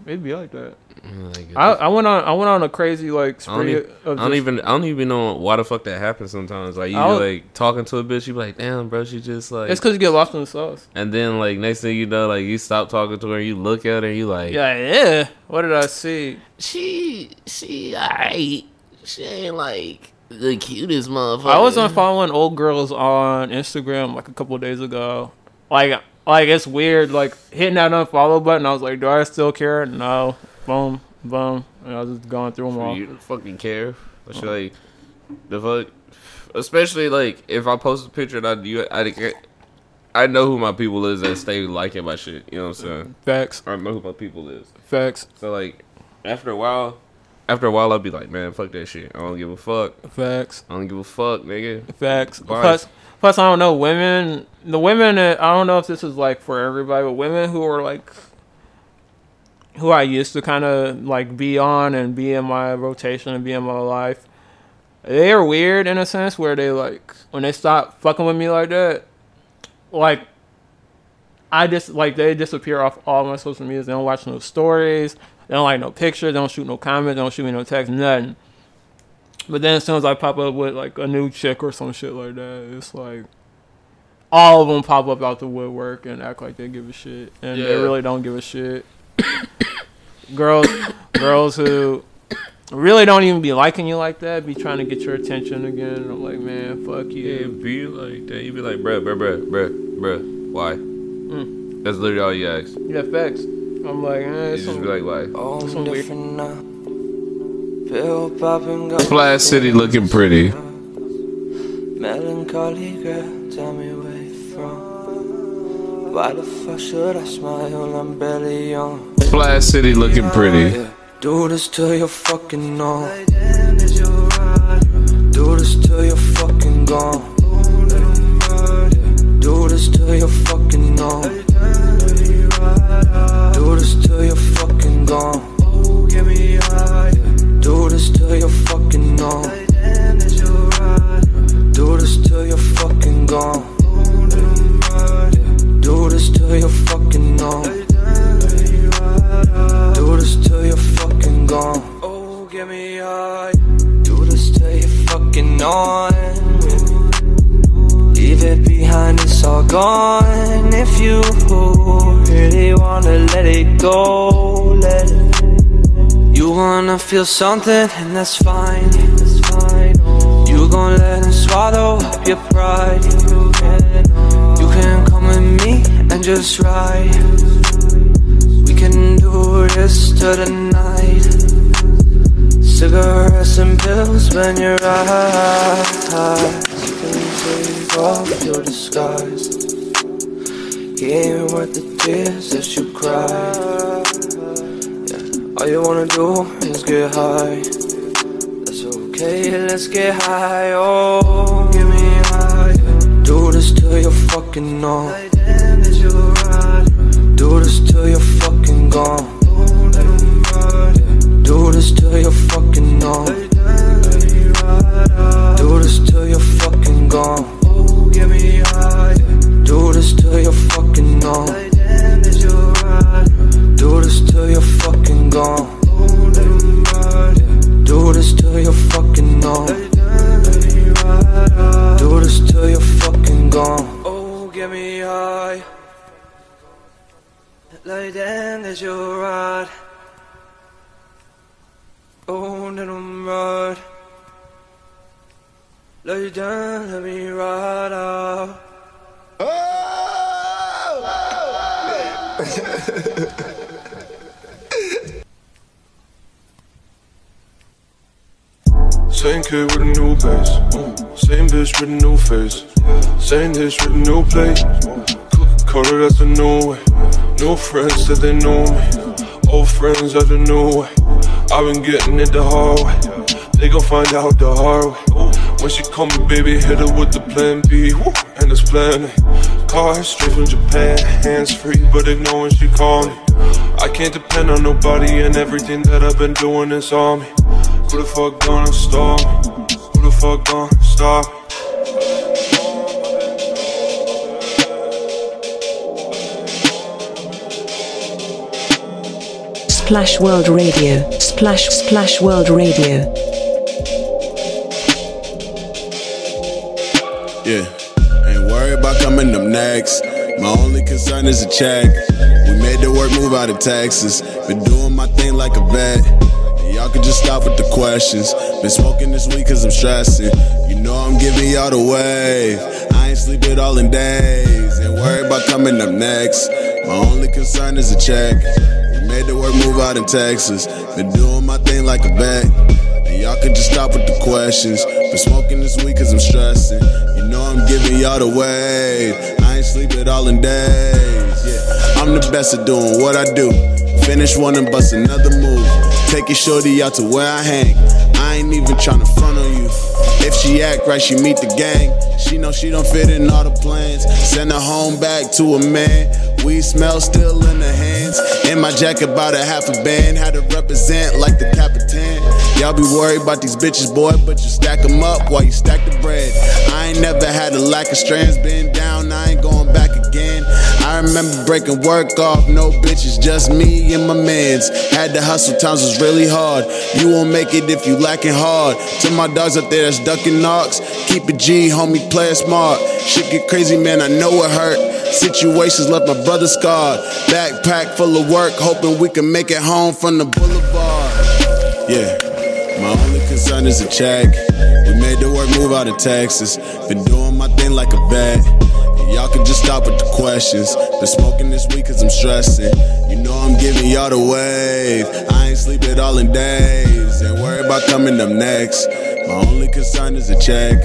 It'd be like that. Like, I, I went on I went on a crazy like I don't, spree even, of I don't even I don't even know why the fuck that happens sometimes. Like you like talking to a bitch, you be like, damn, bro, she just like. It's because you get lost in the sauce. and then like next thing you know, like you stop talking to her, you look at her, you like, Yeah, yeah. What did I see? she she alright. She ain't like the cutest motherfucker. I was unfollowing old girls on Instagram like a couple of days ago. Like, like it's weird. Like hitting that unfollow button. I was like, do I still care? No. Boom, boom. And I was just going through them all. You don't fucking care. But she like the fuck. Especially like if I post a picture and I you I I know who my people is that stay liking my shit. You know what I'm saying? Facts, I know who my people is. facts, So like after a while, after a while I'll be like, man, fuck that shit. I don't give a fuck. facts, I don't give a fuck, nigga. facts. Bye. Plus, plus, I don't know women. The women. I don't know if this is like for everybody, but women who are like. Who I used to kind of like be on and be in my rotation and be in my life, they are weird in a sense where they like when they stop fucking with me like that, like I just like they disappear off all my social media. They don't watch no stories. They don't like no pictures. They don't shoot no comments. They don't shoot me no text. Nothing. But then as soon as I pop up with like a new chick or some shit like that, it's like all of them pop up out the woodwork and act like they give a shit, and they really don't give a shit. *coughs* girls, girls who really don't even be liking you like that, be trying to get your attention again. And I'm like, man, fuck you. Yeah, you. be like that. You be like, bruh, bruh, bruh, bruh, bruh. Why? Mm. That's literally all you ask. You Yeah, facts. I'm like, eh, it's just be like, why? Oh, Some weird- different now. Pill popping, got Flash City looking pretty. Melancholy girl, tell me where you from. Why the fuck should I smile? I'm barely young. Flash City looking pretty. Do this till you're fucking on. Do this till you're fucking gone. Do this till you're fucking on. Do this till you're fucking gone. Do this till you're fucking on. Do this till you're fucking gone. Do this till you're fucking on. Do this till you're fucking gone. Oh, get me high. Do this till you're fucking on. Leave it behind, it's all gone. If you really wanna let it go, let it. You wanna feel something, and that's fine. You gon' let him swallow up your pride. You can, come with me and just ride. We can do this till the night. Cigarettes and pills when you're can take off your disguise. He ain't worth the tears that you cry. All you wanna do is get high. That's okay, let's get high. Oh, give me high. Do this till you're fucking on. Do this till you're fucking gone. Do this till you're fucking on. Do this till you're fucking gone. Do this till you're fucking on. Do this till you're fucking gone. Do this till you're fucking on. Do this till you're fucking gone. Oh, get me high. Like then that you're right. Face. Same dish with new plate. Coca-Cola, that's a new way. New friends that they know me. Old friends are the new way. I've been getting it the hard way. They gon' find out the hard way. When she call me baby, hit her with the plan B. And it's plan A. Car straight from Japan, hands free, but ignore when she call me. I can't depend on nobody, and everything that I've been doing is on me. Who the fuck gonna stop me? Who the fuck gonna stop me? Splash World Radio. Splash Splash World Radio. Yeah, ain't worried about coming up next. My only concern is a check. We made the work move out of Texas. Been doing my thing like a vet. Y'all can just stop with the questions. Been smoking this week cause I'm stressing. You know I'm giving y'all the wave. I ain't sleeping all in days. Ain't worried about coming up next. My only concern is a check. Made the work move out in Texas. Been doing my thing like a vet. And y'all can just stop with the questions. Been smoking this week cause I'm stressing. You know I'm giving y'all the wave. I ain't sleeping all in days. Yeah, I'm the best at doing what I do. Finish one and bust another move. Take your shorty out to where I hang. I ain't even tryna front on you. If she act right, she meet the gang. She know she don't fit in all the plans. Send her home back to a man. We smell still in the hands. In my jacket, about a half a band. Had to represent like the Capitan. Y'all be worried about these bitches, boy, but you stack them up while you stack the bread. I ain't never had a lack of strands. Been down, I ain't going back again. I remember breaking work off, no bitches, just me and my mans. Had to hustle, times was really hard. You won't make it if you lacking hard. To my dogs out there that's ducking knocks, keep it G, homie, play it smart. Shit get crazy, man, I know it hurt. Situations left my brother scarred. Backpack full of work, hoping we can make it home from the boulevard. Yeah, my only concern is a check. We made the work move out of Texas. Been doing my thing like a vet. Y'all can just stop with the questions. Been smoking this week cause I'm stressing. You know I'm giving y'all the wave. I ain't sleeping all in days. Ain't worried about coming up next. My only concern is a check.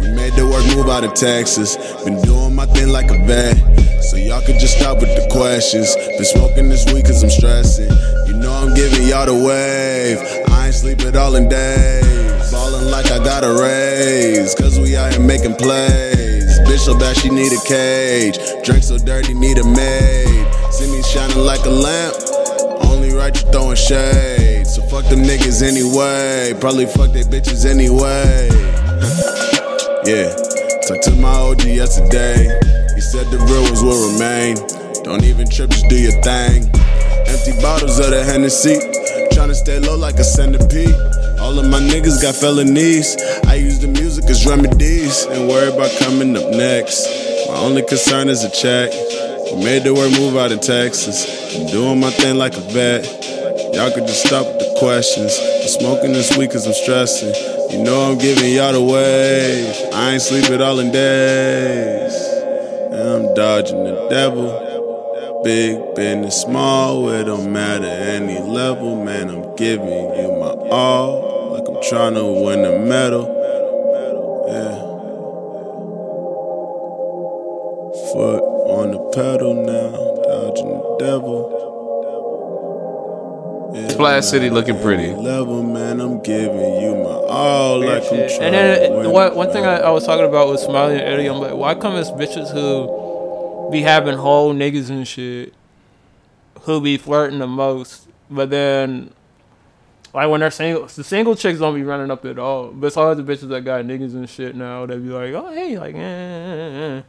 We made the work move out of Texas. Been doing my thing like a vet. So y'all can just stop with the questions. Been smoking this week cause I'm stressing. You know I'm giving y'all the wave. I ain't sleeping all in days. Ballin' like I got a raise. Cause we out here making plays. Bitch so bad she need a cage. Drink so dirty, need a maid. See me shining like a lamp. Only right you throwing shade. So fuck them niggas anyway. Probably fuck they bitches anyway. *laughs* yeah. Talked to my OG yesterday. He said the real ones will remain. Don't even trip, just do your thing. Empty bottles of the Hennessy. Tryna stay low like a centipede. All of my niggas got felonies. I use the music as remedies. And worry about coming up next. My only concern is a check. We made the word move out of Texas. I'm doing my thing like a vet. Y'all could just stop with the questions. I'm smoking this week cause I'm stressing. You know I'm giving y'all the wave. I ain't sleeping all in days. And I'm dodging the devil. Big business, small, it don't matter any level. Man, I'm giving you my all. Like I'm trying to win a medal. Yeah. Foot on the pedal now, Splash City looking pretty. Level, man, I'm giving you my all. Like I'm And then uh, a what, one thing I. I was talking about with Smiley and Eddie, I'm like, why come it's bitches who be having whole niggas and shit who be flirting the most, but then like when they're single, the single chicks don't be running up at all. But it's always the bitches that got niggas and shit now that be like, oh hey, like, eh, eh, eh.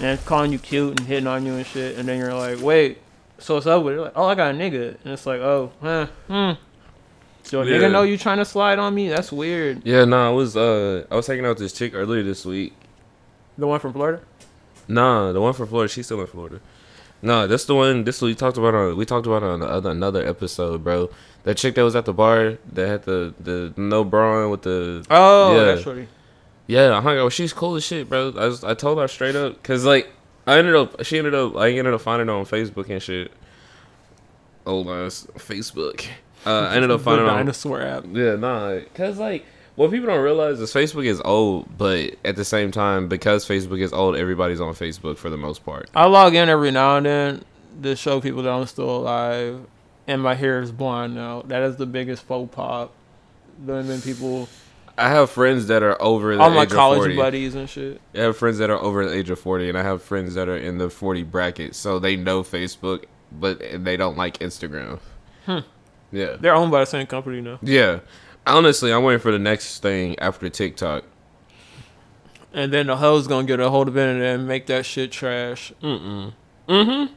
and calling you cute and hitting on you and shit, and then you're like, wait, so what's up with it? Like, oh, I got a nigga, and it's like, oh, huh, hmm. So a Yeah. nigga know you trying to slide on me? That's weird. Yeah, nah, I was uh I was hanging out with this chick earlier this week. The one from Florida. Nah, the one from Florida, she's still in Florida. Nah, that's the one. This we talked about on we talked about on the other, another episode, bro. That chick that was at the bar that had the the no bra on with the Oh, yeah that's shorty. yeah. I hung out. She's cool as shit, bro. I was, I told her straight up because like I ended up she ended up I ended up finding her on Facebook and shit. Old ass Facebook. Uh, I ended up *laughs* The finding her on dinosaur app. yeah, nah, cause like what people don't realize is Facebook is old, but at the same time, because Facebook is old, everybody's on Facebook for the most part. I log in every now and then to show people that I'm still alive, and my hair is blonde now. That is the biggest faux pop. Then then people, I have friends that are over the all my age college of 40. buddies and shit. I have friends that are over the age of 40, and I have friends that are in the 40 bracket, so they know Facebook, but they don't like Instagram. Hmm. Yeah. They're owned by the same company now. Yeah. Honestly, I'm waiting for the next thing after TikTok. And then the hoes gonna get a hold of it and make that shit trash. Mm-mm. Mm-hmm.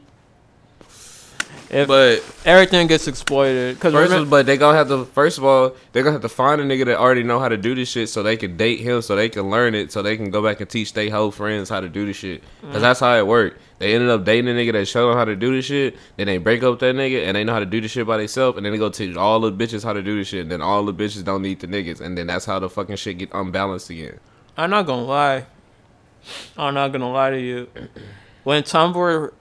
If But everything gets exploited, because First, of- but they gonna have to. First of all, they gonna have to find a nigga that already know how to do this shit, so they can date him, so they can learn it, so they can go back and teach their whole friends how to do this shit. Cause Mm. that's how it worked. They ended up dating a nigga that showed them how to do this shit. Then they break up that nigga, and they know how to do this shit by themselves. And then they go teach all the bitches how to do this shit. And then all the bitches don't need the niggas, and then that's how the fucking shit get unbalanced again. I'm not gonna lie. I'm not gonna lie to you. When Tumblr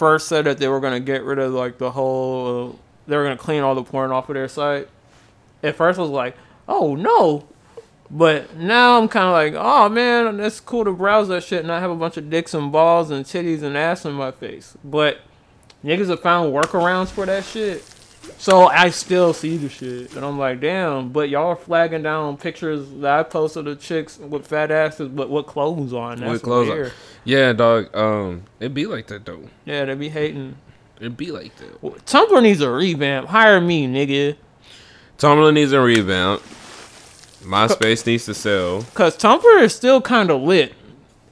first said that they were gonna get rid of like the whole, they were gonna clean all the porn off of their site. At first, I was like, "Oh no," but now I'm kind of like, "Oh man, it's cool to browse that shit and I have a bunch of dicks and balls and titties and ass in my face." But niggas have found workarounds for that shit. So I still see the shit, and I'm like, damn. But y'all are flagging down pictures that I posted of chicks with fat asses, but with clothes on. That's With clothes on. Yeah, dog. Um, it'd be like that though. Yeah, they'd be hating. It'd be like that. Tumblr needs a revamp. Hire me, nigga. Tumblr needs a revamp. MySpace needs to sell. Cause Tumblr is still kind of lit.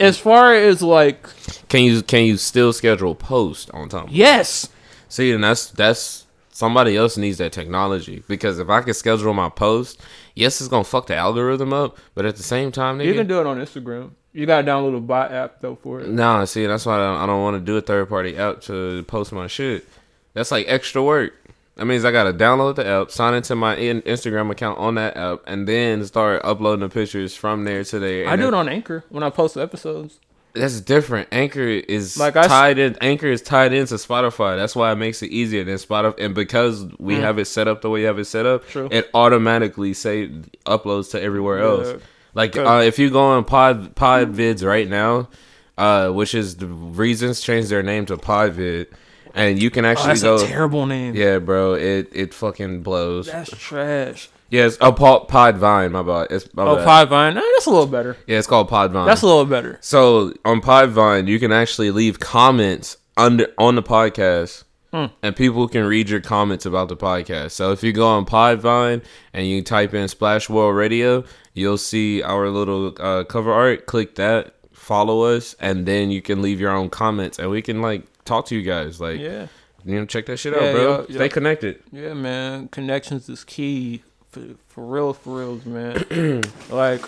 As far as like, Can you can you still schedule post on Tumblr? yes, See, and that's that's somebody else needs that technology because if I can schedule my post, yes, it's gonna fuck the algorithm up, but at the same time, nigga, you can do it on Instagram. You gotta download a bot app though for it. nah, see, that's why I don't, don't want to do a third party app to post my shit. That's like extra work. That means I gotta download the app, sign into my Instagram account on that app, and then start uploading the pictures from there to there. I do it on Anchor when I post the episodes. That's different. Anchor is Like I tied in. Anchor is tied into Spotify. That's why it makes it easier than Spotify. And because we Mm. have it set up the way you have it set up, True. it automatically say uploads to everywhere else. Yeah. Like uh, if you go on Pod Pod Vids right now, uh, which is the reasons changed their name to Podvid, and you can Oh, actually that's go. a terrible name. Yeah, bro, it it fucking blows. That's trash. Yes, oh, Pod, Vine. my bad. It's, my Oh, bad. Podvine. Nah, that's a little better. Yeah, it's called Podvine. That's a little better. So on Podvine, you can actually leave comments under on the podcast, Hmm. and people can read your comments about the podcast. So if you go on Podvine and you type in Splash World Radio, you'll see our little uh, cover art. Click that, follow us, and then you can leave your own comments, and we can like talk to you guys. Like, Yeah. you know, check that shit Yeah, out, bro. yo- yo- Stay connected. Yeah, man. Connections is key for, for real, for reals, man. *clears throat* like,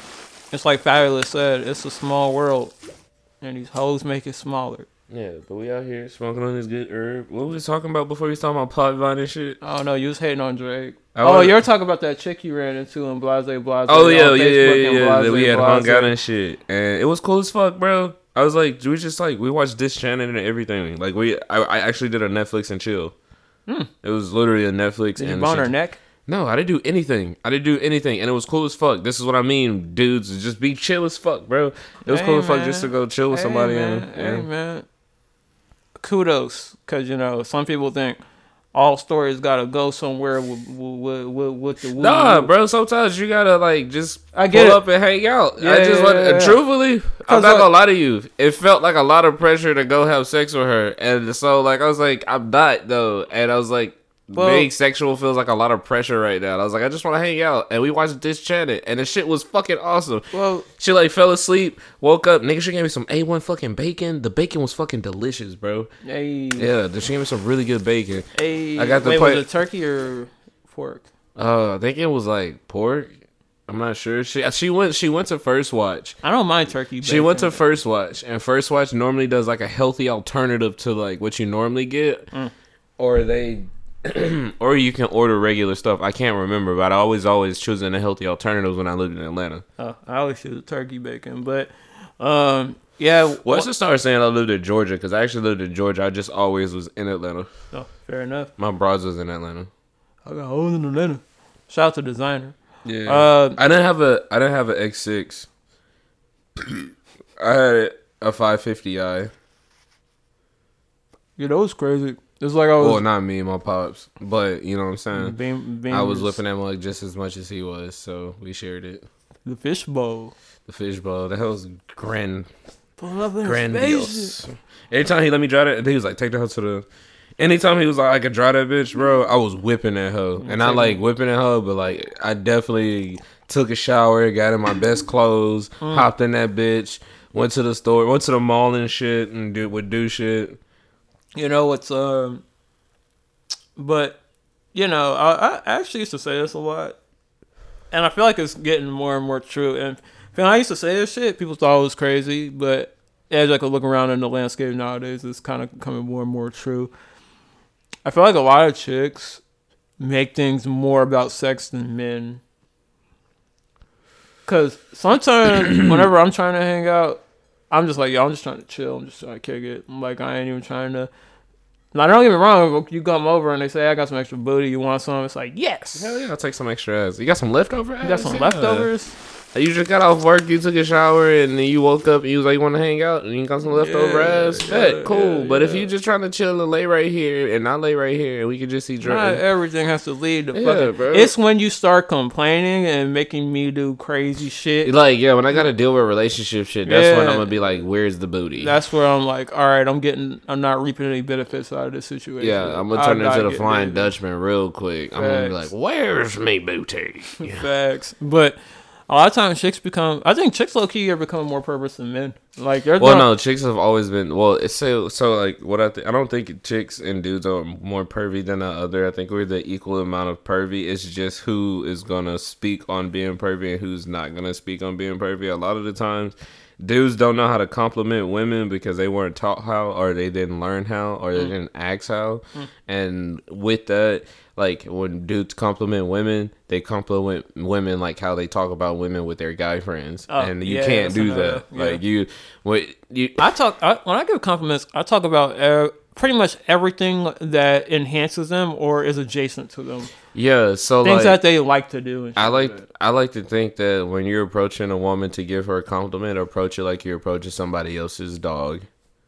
it's like Fabolous said, it's a small world, and these hoes make it smaller. Yeah, but we out here smoking on this good herb. What was we talking about before we was talking about Podvine and shit? I don't know. You was hating on Drake. I oh, you're talking about that chick you ran into in Blase Blase. Oh yeah, yeah, yeah, yeah. Blase we had Blase. hung out and shit, and it was cool as fuck, bro. I was like, we just like we watched this channel and everything. Like we, I, I actually did a Netflix and chill. Hmm. It was literally a Netflix. Did you and bone her neck? No, I didn't do anything. I didn't do anything, and it was cool as fuck. This is what I mean, dudes. Just be chill as fuck, bro. It was Hey, cool as fuck just to go chill with Hey, somebody. man. and, Hey, man. Kudos, because you know some people think all stories gotta go somewhere with with, with, with the woo- Nah, bro. Sometimes you gotta like just I get pull it. up and hang out. Yeah, I just yeah, want, yeah, yeah. truthfully, I'm not like- gonna lie to you. It felt like a lot of pressure to go have sex with her, and so like I was like, I'm not though, and I was like. Well- being sexual feels like a lot of pressure right now. And I was like, I just want to hang out, and we watched this channel, and the shit was fucking awesome. Well, She like fell asleep, woke up, nigga. She gave me some a one fucking bacon. The bacon was fucking delicious, bro. hey, Yeah, she gave me some really good bacon. hey. I got the Wait, was it turkey or pork? Uh, I think it was like pork. I'm not sure. She she went she went to first watch. I don't mind turkey. She went to first watch, and first watch normally does like a healthy alternative to like what you normally get, Mm. or they, *clears throat* or you can order regular stuff. I can't remember, but I always always choosing the healthy alternatives when I lived in Atlanta. Oh, I always choose turkey bacon, but um, yeah. Well, just start saying I lived in Georgia because I actually lived in Georgia. I just always was in Atlanta. Oh, fair enough. My bros was in Atlanta. I got hoes in Atlanta. Shout out to designer. Yeah, Uh, I didn't have a I didn't have an X6. *clears throat* I had a 550i. Yeah, that was crazy. It's like I was. Well, not me, and my pops, but you know what I'm saying. Beam, beam, I was whipping that mug just as much as he was, so we shared it. the fishbowl. The fishbowl, that was grand, Pull up in grandiose. Anytime he let me drive it, he was like, "Take the hoe to the." Anytime he was like, "I could drive that bitch, bro," I was whipping that hoe, and not like whipping that hoe, but like I definitely took a shower, got in my best clothes, Mm. hopped in that bitch, went to the store, went to the mall and shit, and do would do shit. You know it's um but you know, I, I actually used to say this a lot, and I feel like it's getting more and more true. And when I used to say this shit, people thought it was crazy, but as I could look around in the landscape nowadays, it's kind of becoming more and more true. I feel like a lot of chicks make things more about sex than men. Cause sometimes *clears throat* whenever I'm trying to hang out, I'm just like, yo, I'm just trying to chill. I'm just trying to kick it. I'm like, I ain't even trying to. Now, don't get me wrong. You come over and they say, I got some extra booty. You want some? It's like, yes. Hell yeah, I'll take some extra ass. You got some leftover ass? You got some Yeah. leftovers? You just got off work, you took a shower, and then you woke up and you was like, you want to hang out, and you got some leftover Yeah, ass. yeah, Bet, cool. yeah, but if you just trying to chill and lay right here and not lay right here, and we can just see Not everything has to lead to fucking. bro. It's when you start complaining and making me do crazy shit. Like, yeah, when I got to deal with relationship shit, that's when I'm gonna be like, where's the booty? That's where I'm like, all right, I'm getting, I'm not reaping any benefits out of this situation. yeah, I'm gonna turn gotta into the Flying. Dutchman real quick. I'm gonna be like, where's me booty? *laughs* Facts, but a lot of times chicks become. I think chicks low key are becoming more perverse than men. Like, Well, not- no, chicks have always been. Well, it's so so like what I think. I don't think chicks and dudes are more pervy than the other. I think we're the equal amount of pervy. It's just who is gonna speak on being pervy and who's not gonna speak on being pervy. A lot of the times, dudes don't know how to compliment women because they weren't taught how, or they didn't learn how, or they Mm. didn't ask how. Mm. And with that, like when dudes compliment women, they compliment women like how they talk about women with their guy friends, Oh, and you yeah, can't do another- that. yeah. Like you, what you. I talk I, when I give compliments. I talk about uh, pretty much everything that enhances them or is adjacent to them. Yeah, so Things like that they like to do. And I like. I like to think that when you're approaching a woman to give her a compliment, approach it like you're approaching somebody else's dog.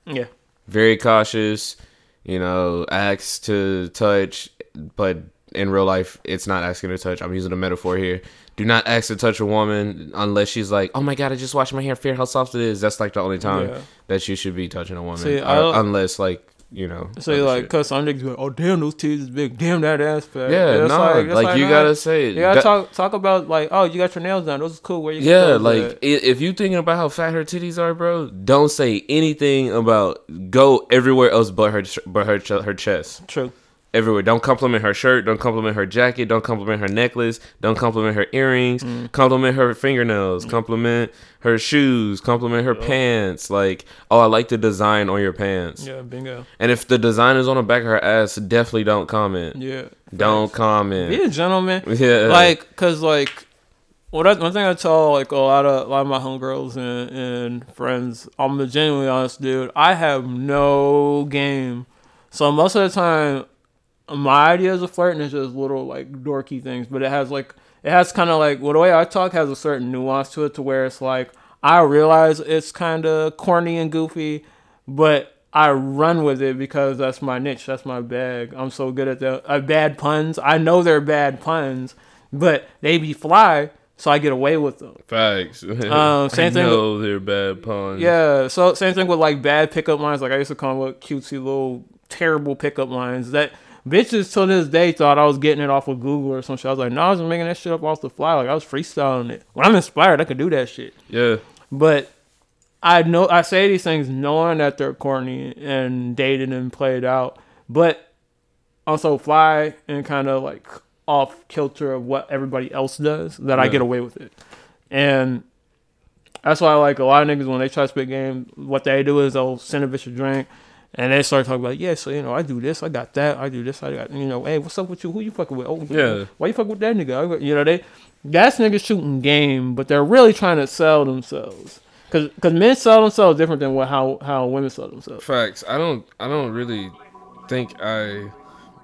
Yeah. Very cautious, you know, acts to touch, but in real life it's not asking to touch. I'm using a metaphor here. Do not ask to touch a woman unless she's like, "Oh my god, I just washed my hair. Fear how soft it is." That's like the only time Yeah. that you should be touching a woman, See, uh, I- unless like you know. So like, shit. cause some niggas be like, oh damn, those titties is big. Damn that ass fat. Yeah, it's nah, it's like, you nah, gotta say it. You gotta That- talk talk about like, oh, you got your nails done. Those is cool. Where you Yeah, like if you thinking about how fat her titties are, bro, don't say anything about go everywhere else but her but her her chest. True. Everywhere. Don't compliment her shirt. Don't compliment her jacket. Don't compliment her necklace. Don't compliment her earrings. Mm. Compliment her fingernails. Compliment her shoes. Compliment her pants. Like, oh, I like the design on your pants. Yeah, bingo. And if the design is on the back of her ass, definitely don't comment. Yeah. Don't comment. Be a gentleman. *laughs* Yeah. Like, cause like, what I, one thing I tell like a lot of a lot of my homegirls and, and friends, I'm a genuinely honest dude. I have no game, so most of the time, my ideas of flirting is just little like dorky things, but it has like it has kind of like well, the way I talk has a certain nuance to it to where it's like I realize it's kind of corny and goofy, but I run with it because that's my niche, that's my bag. I'm so good at the uh, bad puns. I know they're bad puns, but they be fly, so I get away with them. Facts. *laughs* Um, same I thing with- know they're bad puns. Yeah, so same thing with like bad pickup lines. Like I used to call them what cutesy little terrible pickup lines that bitches till this day thought I was getting it off of Google or some shit. I was like, no, I was making that shit up off the fly. Like I was freestyling it. When I'm inspired, I could do that shit. Yeah. But I know I say these things knowing that they're corny and dated and played out, but also fly and kind of like off kilter of what everybody else does that I get away with it. And that's why I like a lot of niggas when they try to spit game, what they do is they'll send a bitch a drink and they start talking about, yeah, so you know, I do this, I got that, I do this, I got you know, hey, what's up with you? Who you fucking with? Oh Yeah. Why you fucking with that nigga? You know, they that's niggas shooting game, but they're really trying to sell themselves. Cause, Cause men sell themselves different than what how how women sell themselves. Facts. I don't. I don't really think I.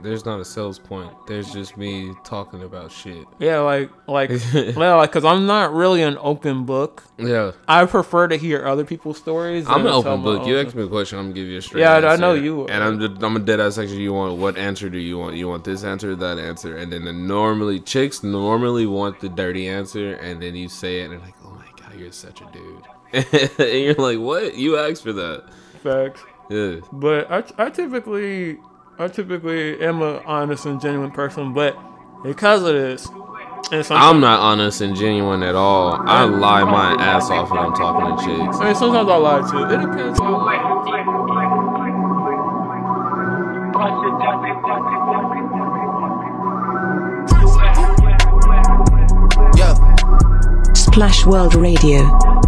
There's not a sales point. There's just me talking about shit. Yeah, like like *laughs* well, like cause I'm not really an open book. Yeah. I prefer to hear other people's stories. I'm an open book. You ask me a question, I'm gonna give you a straight. Yeah, I- I know you are. And I'm just, I'm a dead ass section. You want what answer do you want? You want this answer, that answer, and then the normally chicks normally want the dirty answer, and then you say it, and they're like, "Oh my god, you're such a dude," *laughs* and you're like, "What? You asked for that?" Facts. Yeah. But I, I typically I typically am an honest and genuine person, but because of this, I'm not honest and genuine at all. I lie my ass off when I'm talking to chicks. I mean, sometimes I lie too. It depends. On... Splash World Radio.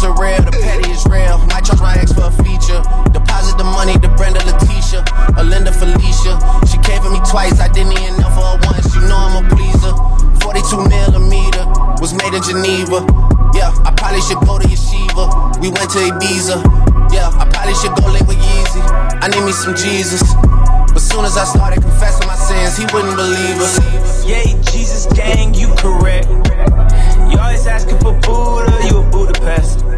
Ears are real, the petty is real. Might charge my ex for a feature. Deposit the money to Brenda Letitia, or Linda Felicia. She came for me twice, I didn't even know for her once. You know I'm a pleaser. 42 millimeter was made in Geneva. Yeah, I probably should go to Yeshiva. We went to Ibiza. Yeah, I probably should go live with Yeezy. I need me some Jesus. But soon as I started confessing my sins, he wouldn't believe us. Yeah, Jesus gang, you correct. You always asking for Buddha, you a Budapest.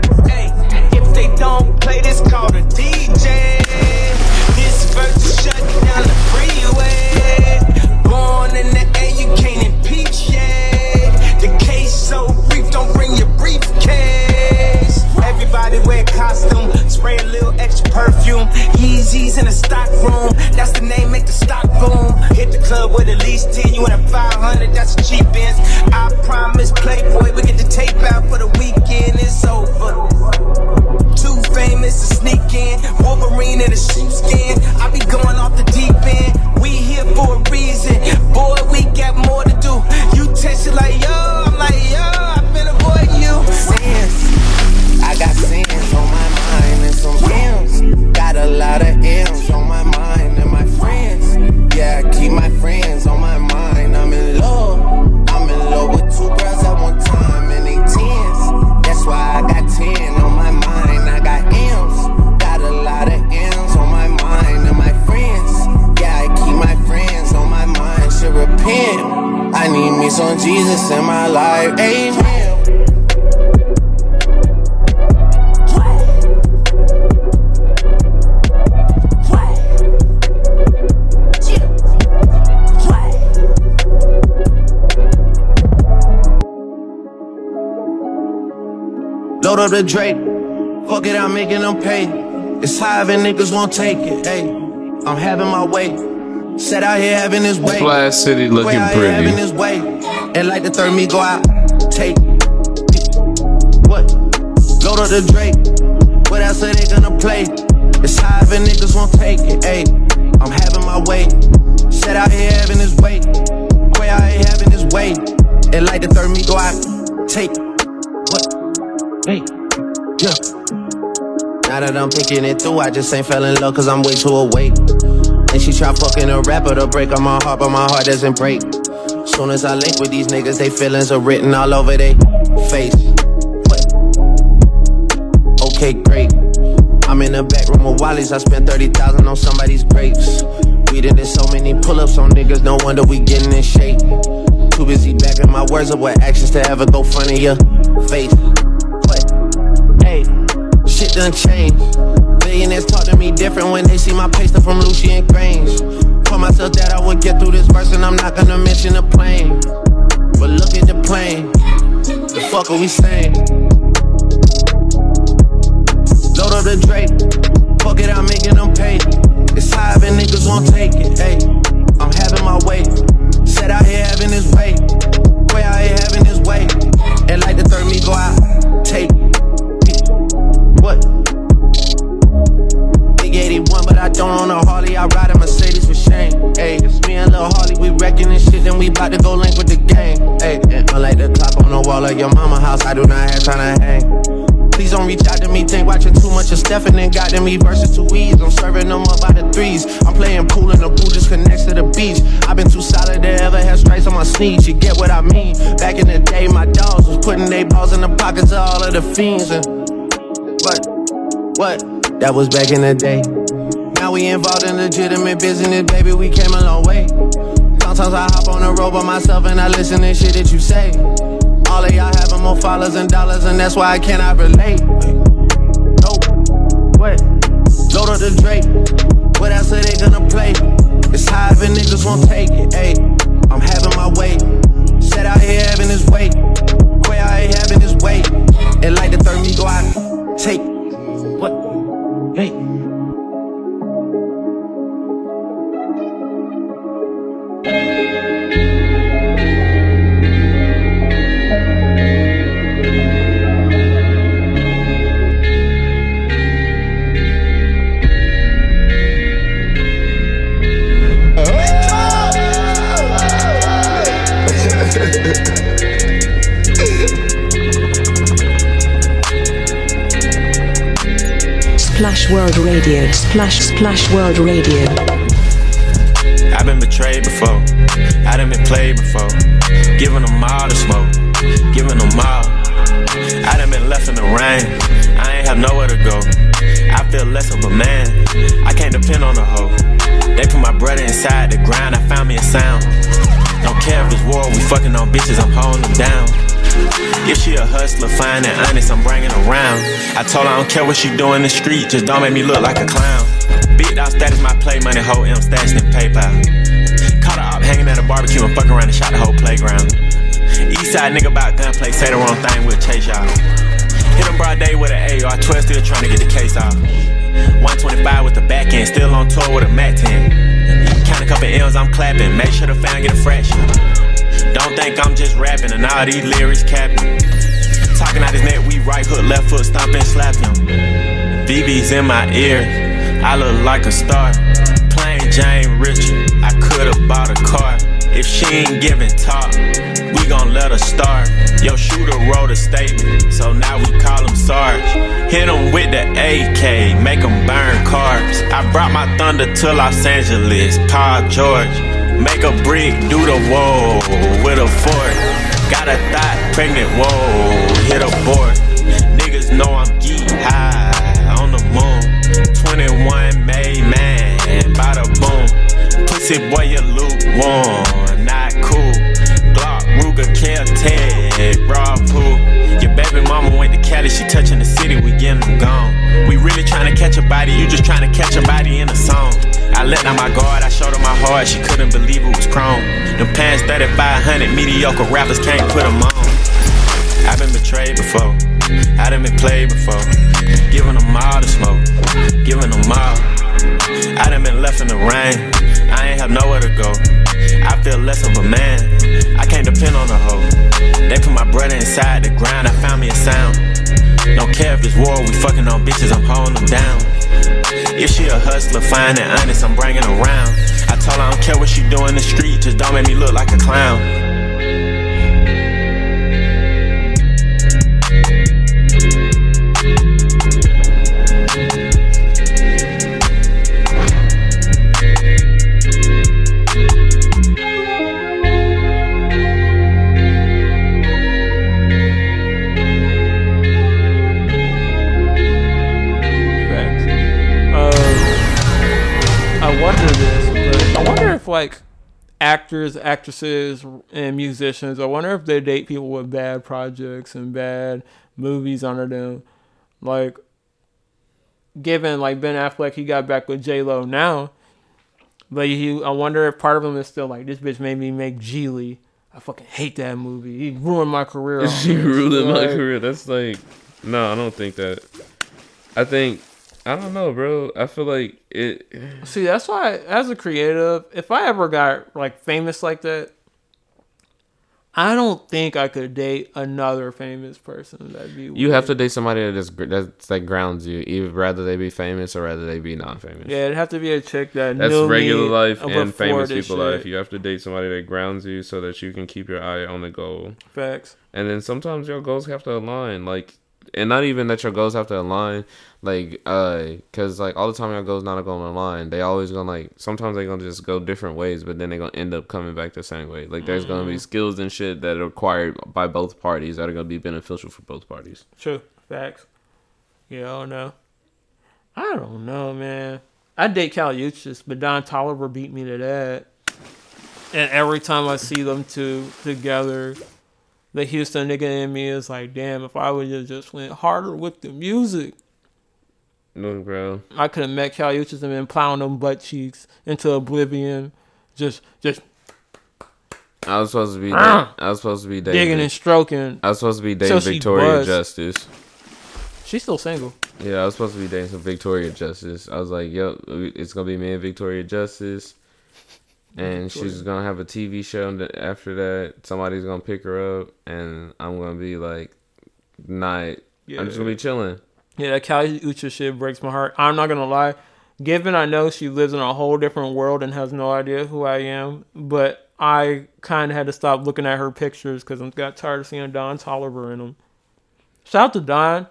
They don't play this, call the DJ. This verse shutting down the freeway. Born in the air, you can't impeach, yeah. The case so brief, don't bring your briefcase. Everybody wear costume, spray a little extra perfume. Yeezys in the stock room, that's the name, make the stock boom. Hit the club with at least 10, you in a 500, that's a cheap ends. I promise, Playboy, we get the tape out for the weekend, it's over. Famous to sneaking. Wolverine in a sheepskin. I be going off the deep end. We here for a reason, boy. We got more to do. You text it like yo, I'm like yo, I've been avoiding you. Sins. I got sins on my mind and some M's. Got a lot of M's on my mind and my friends. Yeah, I keep my friends need me some Jesus in my life. Amen. Load up the Drake. Fuck it, I'm making them pay. It's high and niggas won't take it. Hey, I'm having my way. Set out here having his way. Splash City looking out here having pretty. his way. And like the third me go out. Take. What? Load up the Drake. What else are they gonna play? It's high and niggas won't take it. Hey, I'm having my way. Set out here having his way. Way out here having his way. And like the third me go out. Take. What? Hey, yeah. Now that I'm picking it through, I just ain't fell in love cause I'm way too awake. And she try fucking a rapper to break on my heart, but my heart doesn't break. Soon as I link with these niggas, they feelings are written all over they face. Okay, great. I'm in the back room of Wally's, I spent 30,000 on somebody's grapes. We did so many pull-ups on niggas, no wonder we getting in shape. Too busy backing my words up with actions to ever go front of your face. What? Hey, shit done changed. Billionaires talk to me different when they see my up from Lucian Grainge. Told myself that I would get through this verse and I'm not gonna mention the plane. But look at the plane. The fuck are we saying? Load up the Drake. Fuck it, I'm making them pay. It's high and niggas won't take it. Hey, I'm having my way. Set out here having his way. Way out here having his way. And like the third me go out. Take. I don't own a Harley. I ride a Mercedes for shame. Hey, it's me and Lil Harley. We wrecking this shit, then we bout to go link with the gang. Hey, and unlike the clock on the wall of your mama house, I do not have time to hang. Please don't reach out to me, think watching too much of Stephen and got them me versus two E's. I'm serving them up by the threes. I'm playing pool in the pool just connects to the beach. I've been too solid to ever have stripes on my sneaks. You get what I mean? Back in the day, my dogs was putting their balls in the pockets of all of the fiends. And what? What? That was back in the day. We involved in legitimate business, baby. We came a long way. Sometimes I hop on the road by myself and I listen to shit that you say. All of y'all having more followers and dollars, and that's why I cannot relate. Nope. What? Load up the Drake. What else are they gonna play? It's high and niggas won't take it. Ayy, I'm having my way. Set out here having his way. Quay out here having his way. And like the third me go out, take what? Hey. Splash World Radio. Splash Splash World Radio. Betrayed before. I done been played before. Giving them all the smoke. Giving them all. I done been left in the rain. I ain't have nowhere to go. I feel less of a man. I can't depend on a hoe. They put my brother inside the grind. I found me a sound. Don't care if it's war. We fucking on bitches. I'm holding them down. If she a hustler, fine and honest, I'm bringing around. I told her I don't care what she do in the street, just don't make me look like a clown. Big dog status, my play money, whole M stashed in PayPal. Hanging at a barbecue and fuck around and shot the whole playground. Eastside nigga about gunplay, say the wrong thing, we'll chase y'all. Hit him broad day with an AR, 12 still trying to get the case off. 125 with the back end, still on tour with a Mac 10. Count a couple L's, I'm clapping, make sure the fan get a fraction. Don't think I'm just rapping and all these lyrics capping. Talking out his neck, we right hook, left foot, stomp and slap him. VV's in my ear, I look like a star. Plain Jane Richard, could've bought a car. If she ain't giving talk, we gon' let her starve. Yo, shooter wrote a statement, so now we call him Sarge. Hit him with the AK, make him burn cars. I brought my thunder to Los Angeles, Paul George. Make a brick, do the whoa with a fork. Got a thought, pregnant, whoa, hit a board. Niggas know I'm geek high on the moon. 21 made man, bada boom. Pussy boy, lukewarm, not cool. Glock, Ruger, Kel, Tag, raw poo. Your baby mama went to Cali, she touching the city, we getting them gone. We really trying to catch a body, you just trying to catch a body in a song. I let down my guard, I showed her my heart, she couldn't believe it was chrome. Them pants 3500, mediocre rappers can't put them on. I've been betrayed before, I done been played before. Giving them all the smoke, giving them all. I done been left in the rain, I ain't have nowhere to go. I feel less of a man, I can't depend on a hoe. They put my brother inside the grind, I found me a sound. Don't care if it's war, we fucking on bitches, I'm holding them down. If she a hustler, fine and honest, I'm bringing around. I told her I don't care what she do in the street, just don't make me look like a clown. Like actors, actresses, and musicians, I wonder if they date people with bad projects and bad movies under them. Like, given like Ben Affleck, he got back with J Lo now, but he, I wonder if part of him is still like this bitch made me make Gigli. I fucking hate that movie. He ruined my career. *laughs* she this. ruined my career. That's like, no, I don't think that. I think, I don't know, bro. I feel like it. See, that's why, as a creative, if I ever got like famous like that, I don't think I could date another famous person. That'd be You have to date somebody that just that's that grounds you, either rather they be famous or rather they be non-famous. Yeah, it'd have to be a chick that That's knew regular me life before and famous this people life. shit. You have to date somebody that grounds you so that you can keep your eye on the goal. Facts. And then sometimes your goals have to align, like, and not even that your goals have to align, like, uh, cause like all the time your goals not gonna align. They always gonna like sometimes they gonna just go different ways, but then they gonna end up coming back the same way. Like there's gonna be Mhm. skills and shit that are required by both parties that are gonna be beneficial for both parties. True. Facts. Yeah, I don't know. I don't know, man. I date Kali Uchis, but Don Toliver beat me to that. And every time I see them two together, the Houston nigga in me is like, damn, if I would have just went harder with the music, Look, bro. I could have met Kali Uchis and been plowing them butt cheeks into oblivion. Just, just I was supposed to be. Ah. I was supposed to be dating. digging and stroking. I was supposed to be So dating she Victoria buzzed. Justice. She's still single. Yeah, I was supposed to be dating some Victoria Justice. I was like, yo, it's gonna be me and Victoria Justice, and she's gonna have a TV show. And after that, somebody's gonna pick her up, and I'm gonna be like, not. I'm just gonna be chilling. Yeah, that Kali Ucha shit breaks my heart. I'm not gonna lie. Given I know she lives in a whole different world and has no idea who I am, but I kind of had to stop looking at her pictures because I got tired of seeing Don Toliver in them. Shout out to Don.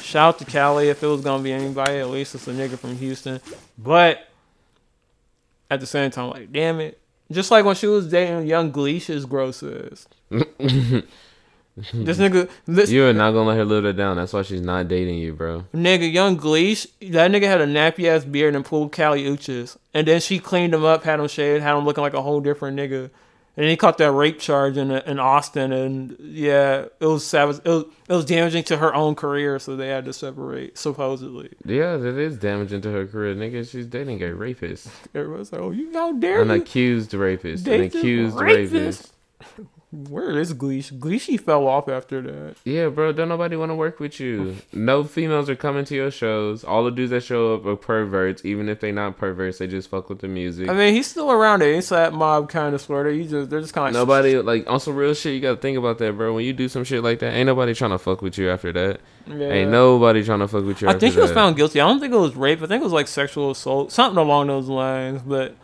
Shout out to Kali. If it was gonna be anybody, at least it's a nigga from Houston. But at the same time, like, damn it. Just like when she was dating young Gleesh's gross ass. *laughs* this nigga, this You are not gonna let her live that down. That's why she's not dating you, bro. Nigga, young Gleesh, that nigga had a nappy ass beard and pulled Kali Uchis. And then she cleaned him up, had him shaved, had him looking like a whole different nigga. And he caught that rape charge in in Austin, and yeah, it was savage. It was, it was damaging to her own career, so they had to separate, supposedly. Yeah, that is damaging to her career, nigga. She's dating a rapist, Everyone's like, "Oh, you how dare an you accused rapist, an accused rapist?" rapist. Where is Gleesh? Gleesh fell off after that. Yeah, bro, don't nobody want to work with you. No females are coming to your shows. All the dudes that show up are perverts. Even if they not perverts, they just fuck with the music. I mean, he's still around the ASAP mob kind of sort of. He just they're just kind of nobody like on some real shit. You gotta think about that, bro. When you do some shit like that, ain't nobody trying to fuck with you after that. Yeah. Ain't nobody trying to fuck with you. I think he was that. found guilty. I don't think it was rape. I think it was like sexual assault, something along those lines. But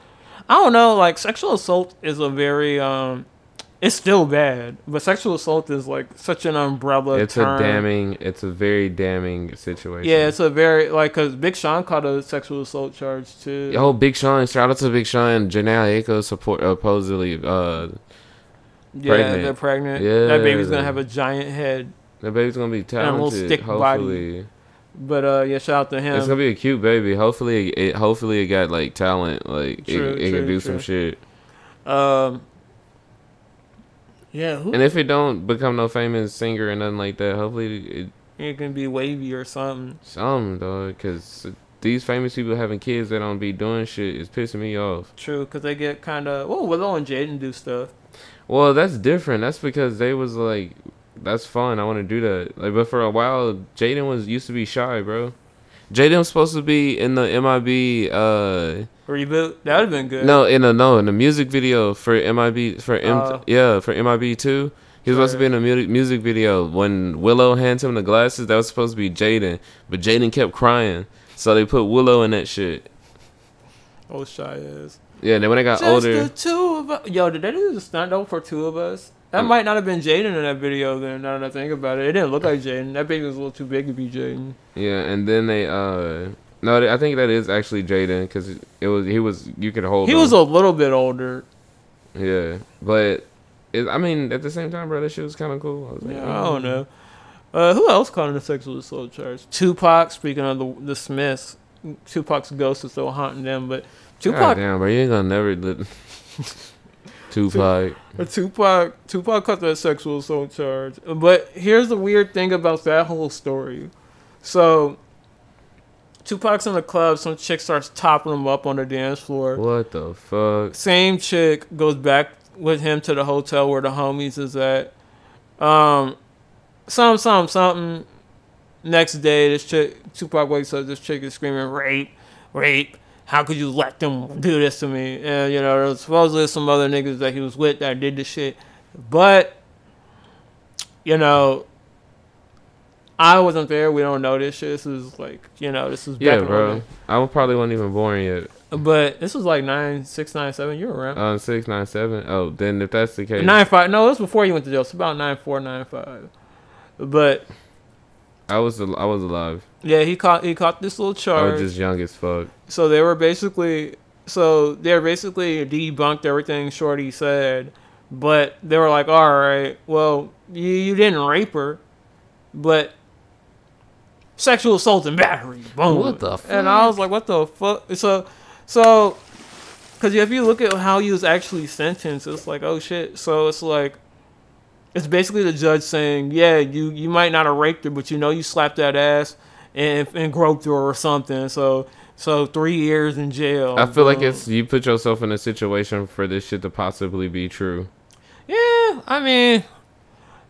I don't know. Like sexual assault is a very um, it's still bad. But sexual assault is like such an umbrella. It's term. a damning. It's a very damning situation. Yeah, it's a very like because Big Sean caught a sexual assault charge too. Yo, Big Sean! Shout out to Big Sean. Jhené Aiko support supposedly uh, yeah, pregnant. they're pregnant. Yeah, that baby's gonna have a giant head. That baby's gonna be And a little talented. stick body. hopefully, But uh, yeah, shout out to him. it's gonna be a cute baby. Hopefully, it hopefully it got like talent. Like True, it, it true, can do true. some shit. Um, yeah, who And if it don't become no famous singer or nothing like that, hopefully it it can be wavy or something. some dog. Cause these famous people having kids that don't be doing shit is pissing me off. True, because they get kind of. Oh, Willow and Jaden do stuff. Well, that's different. That's because they was like, that's fun. I want to do that. Like, but for a while, Jaden was used to be shy, bro. Jaden was supposed to be in the MIB. uh Reboot that would have been good. No, in a no in the music video for MIB for M Oh. yeah for MIB two. He was supposed to be in a mu- music video when Willow hands him the glasses. That was supposed to be Jaden, but Jaden kept crying, so they put Willow in that shit. Oh, shy is. Yeah, then when I got Just older, the two of us. Yo, did they do the stunt double for two of us? That might not have been Jaden in that video. Then now that I think about it, it didn't look like Jaden. That baby was a little too big to be Jaden. yeah, and then they uh no, I think that is actually Jaden because it was he was you could hold. He him. was a little bit older. yeah, but it, I mean at the same time, bro, that shit was kind of cool. I was like, Yeah, I don't know. Uh, who else caught in a sexual assault charge? Tupac. Speaking of the the Smiths, Tupac's ghost is still haunting them. But God Tupac, damn, bro, you ain't gonna never *laughs* Tupac. Tupac, Tupac caught that sexual assault charge. But here's the weird thing about that whole story. So, Tupac's in the club. Some chick starts topping him up on the dance floor. What the fuck? Same chick goes back with him to the hotel where the homies is at. Um, some, something, something. Next day, this chick, Tupac wakes up. This chick is screaming, "Rape, rape! How could you let them do this to me?" And you know, there was supposedly some other niggas that he was with that did this shit, but you know, I wasn't there. We don't know this shit. This is like, you know, this is Yeah, bro. I probably wasn't even born yet. But this was like nine, six, nine, seven. You were around. Um, six nine seven. Oh, then if that's the case, Nine five. No, it was before you went to jail. It's about nine four, nine five. But I was al- I was alive. yeah, he caught he caught this little charge. I was just young as fuck. so they were basically so they were basically debunked everything Shorty said, but they were like, all right, well, you you didn't rape her, but sexual assault and battery. Boom. What the fuck? And I was like, what the fuck? So so. Because if you look at how he was actually sentenced, it's like, oh shit. So it's like, it's basically the judge saying, yeah, you, you might not have raped her, but you know you slapped that ass and, and groped her or something. So so three years in jail. I feel like Boom. it's you put yourself in a situation for this shit to possibly be true. Yeah, I mean,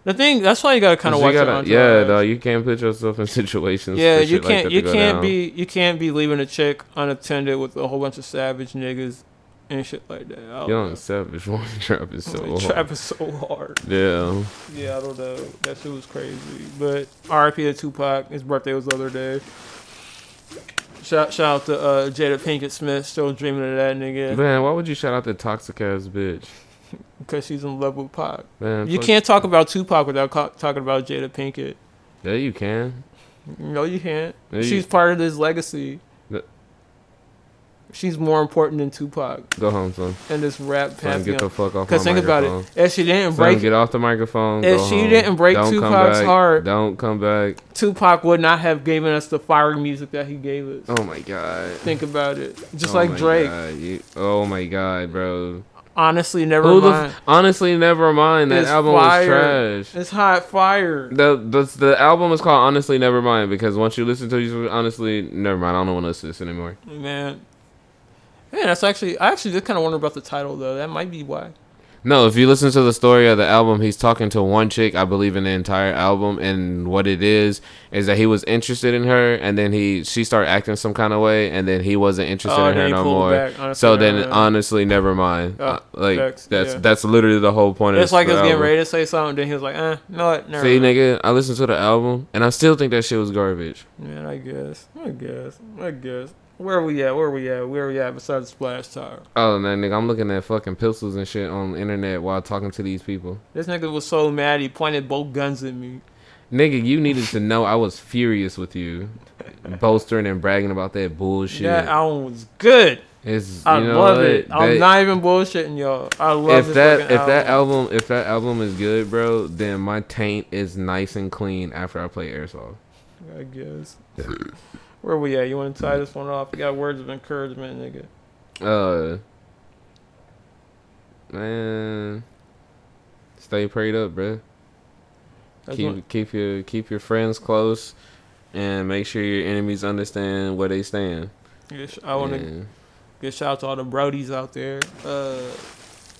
the thing that's why you gotta kind of watch gotta, yeah, entourage. dog. You can't put yourself in *laughs* situations. Yeah, you can't that you can't down. be you can't be leaving a chick unattended with a whole bunch of savage niggas and shit like that. I Young know. Savage one trap is so hard. Trap is so hard. Yeah. Yeah, I don't know. That shit was crazy. But R.I.P. to Tupac. His birthday was the other day. Shout, shout out to uh, Jada Pinkett Smith. Still dreaming of that nigga. Man, why would you shout out the toxic ass bitch? Because she's in love with Pac. Man, you can't talk about Tupac without co- talking about Jada Pinkett. Yeah, you can. No, you can't. Yeah, you- She's part of this legacy. She's more important than Tupac Go home, son. And this rap Son, get the fuck off Because my think about it. If she didn't Son, break get off the microphone. If she home. didn't break Don't Tupac's heart- don't come back. Tupac would not have given us the fire music that he gave us. Oh my god. Think about it. Just Oh like Drake. You- oh my god, bro. Honestly, never Who mind. f- honestly, never mind. That It's album fire. was trash. It's hot fire. The, the the album is called Honestly Never Mind because once you listen to it, honestly, never mind. I don't want to listen to this anymore. Man. Man, that's actually I actually just kind of wonder about the title though. That might be why. No, if you listen to the story of the album, he's talking to one chick, I believe, in the entire album, and what it is is that he was interested in her, and then he she started acting some kind of way, and then he wasn't interested Oh, in her he no more. back. Honestly, so then, Mind. honestly, never mind. Oh, Uh, like facts, that's yeah. that's literally the whole point of It's like he was getting ready to say something, then he was like, eh, no what, never See, mind. nigga, I listened to the album, and I still think that shit was garbage. Man, I guess. I guess. I guess. Where are we at? Where are we at? Where are we at besides Splash Tower? Oh, man, nigga, I'm looking at fucking pistols and shit on the internet while talking to these people. This nigga was so mad he pointed both guns at me. Nigga, you needed to know I was furious with you, *laughs* bolstering and bragging about that bullshit. That album was good. It's, I know love it. I'm not even bullshitting y'all. I love if that if that album if that album is good, bro, then my taint is nice and clean after I play Airsoft. I guess. *laughs* Where we at? You want to tie this one off? You got words of encouragement, nigga. Uh, man, stay prayed up, bro. That's Keep what- keep your keep your friends close, and make sure your enemies understand where they stand. Yes, I want to give shout out to all the Brodies out there. Uh,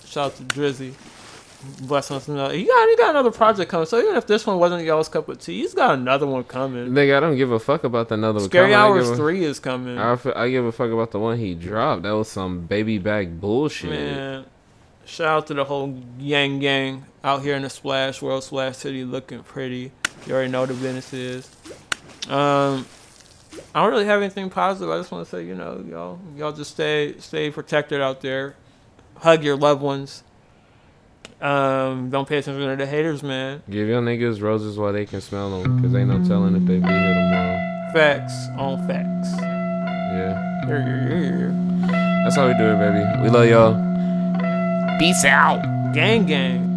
shout out to Drizzy. Bless us. He got he got another project coming. So even if this one wasn't y'all's cup of tea, he's got another one coming. Nigga, I don't give a fuck about the another one. Scary. Hours a- three is coming. I give a fuck about the one he dropped. That was some baby back bullshit. Man, shout out to the whole Yang Gang out here in the Splash World, Splash City, looking pretty. You already know the business is. Um, I don't really have anything positive. I just want to say, you know, y'all, y'all just stay, stay protected out there. Hug your loved ones. Um, don't pay attention to the haters, man. Give your niggas roses while they can smell them, cause ain't no telling if they be here tomorrow. Facts on facts. Yeah. Here, here, here, here. That's how we do it, baby. We love y'all. Peace out. Gang, gang.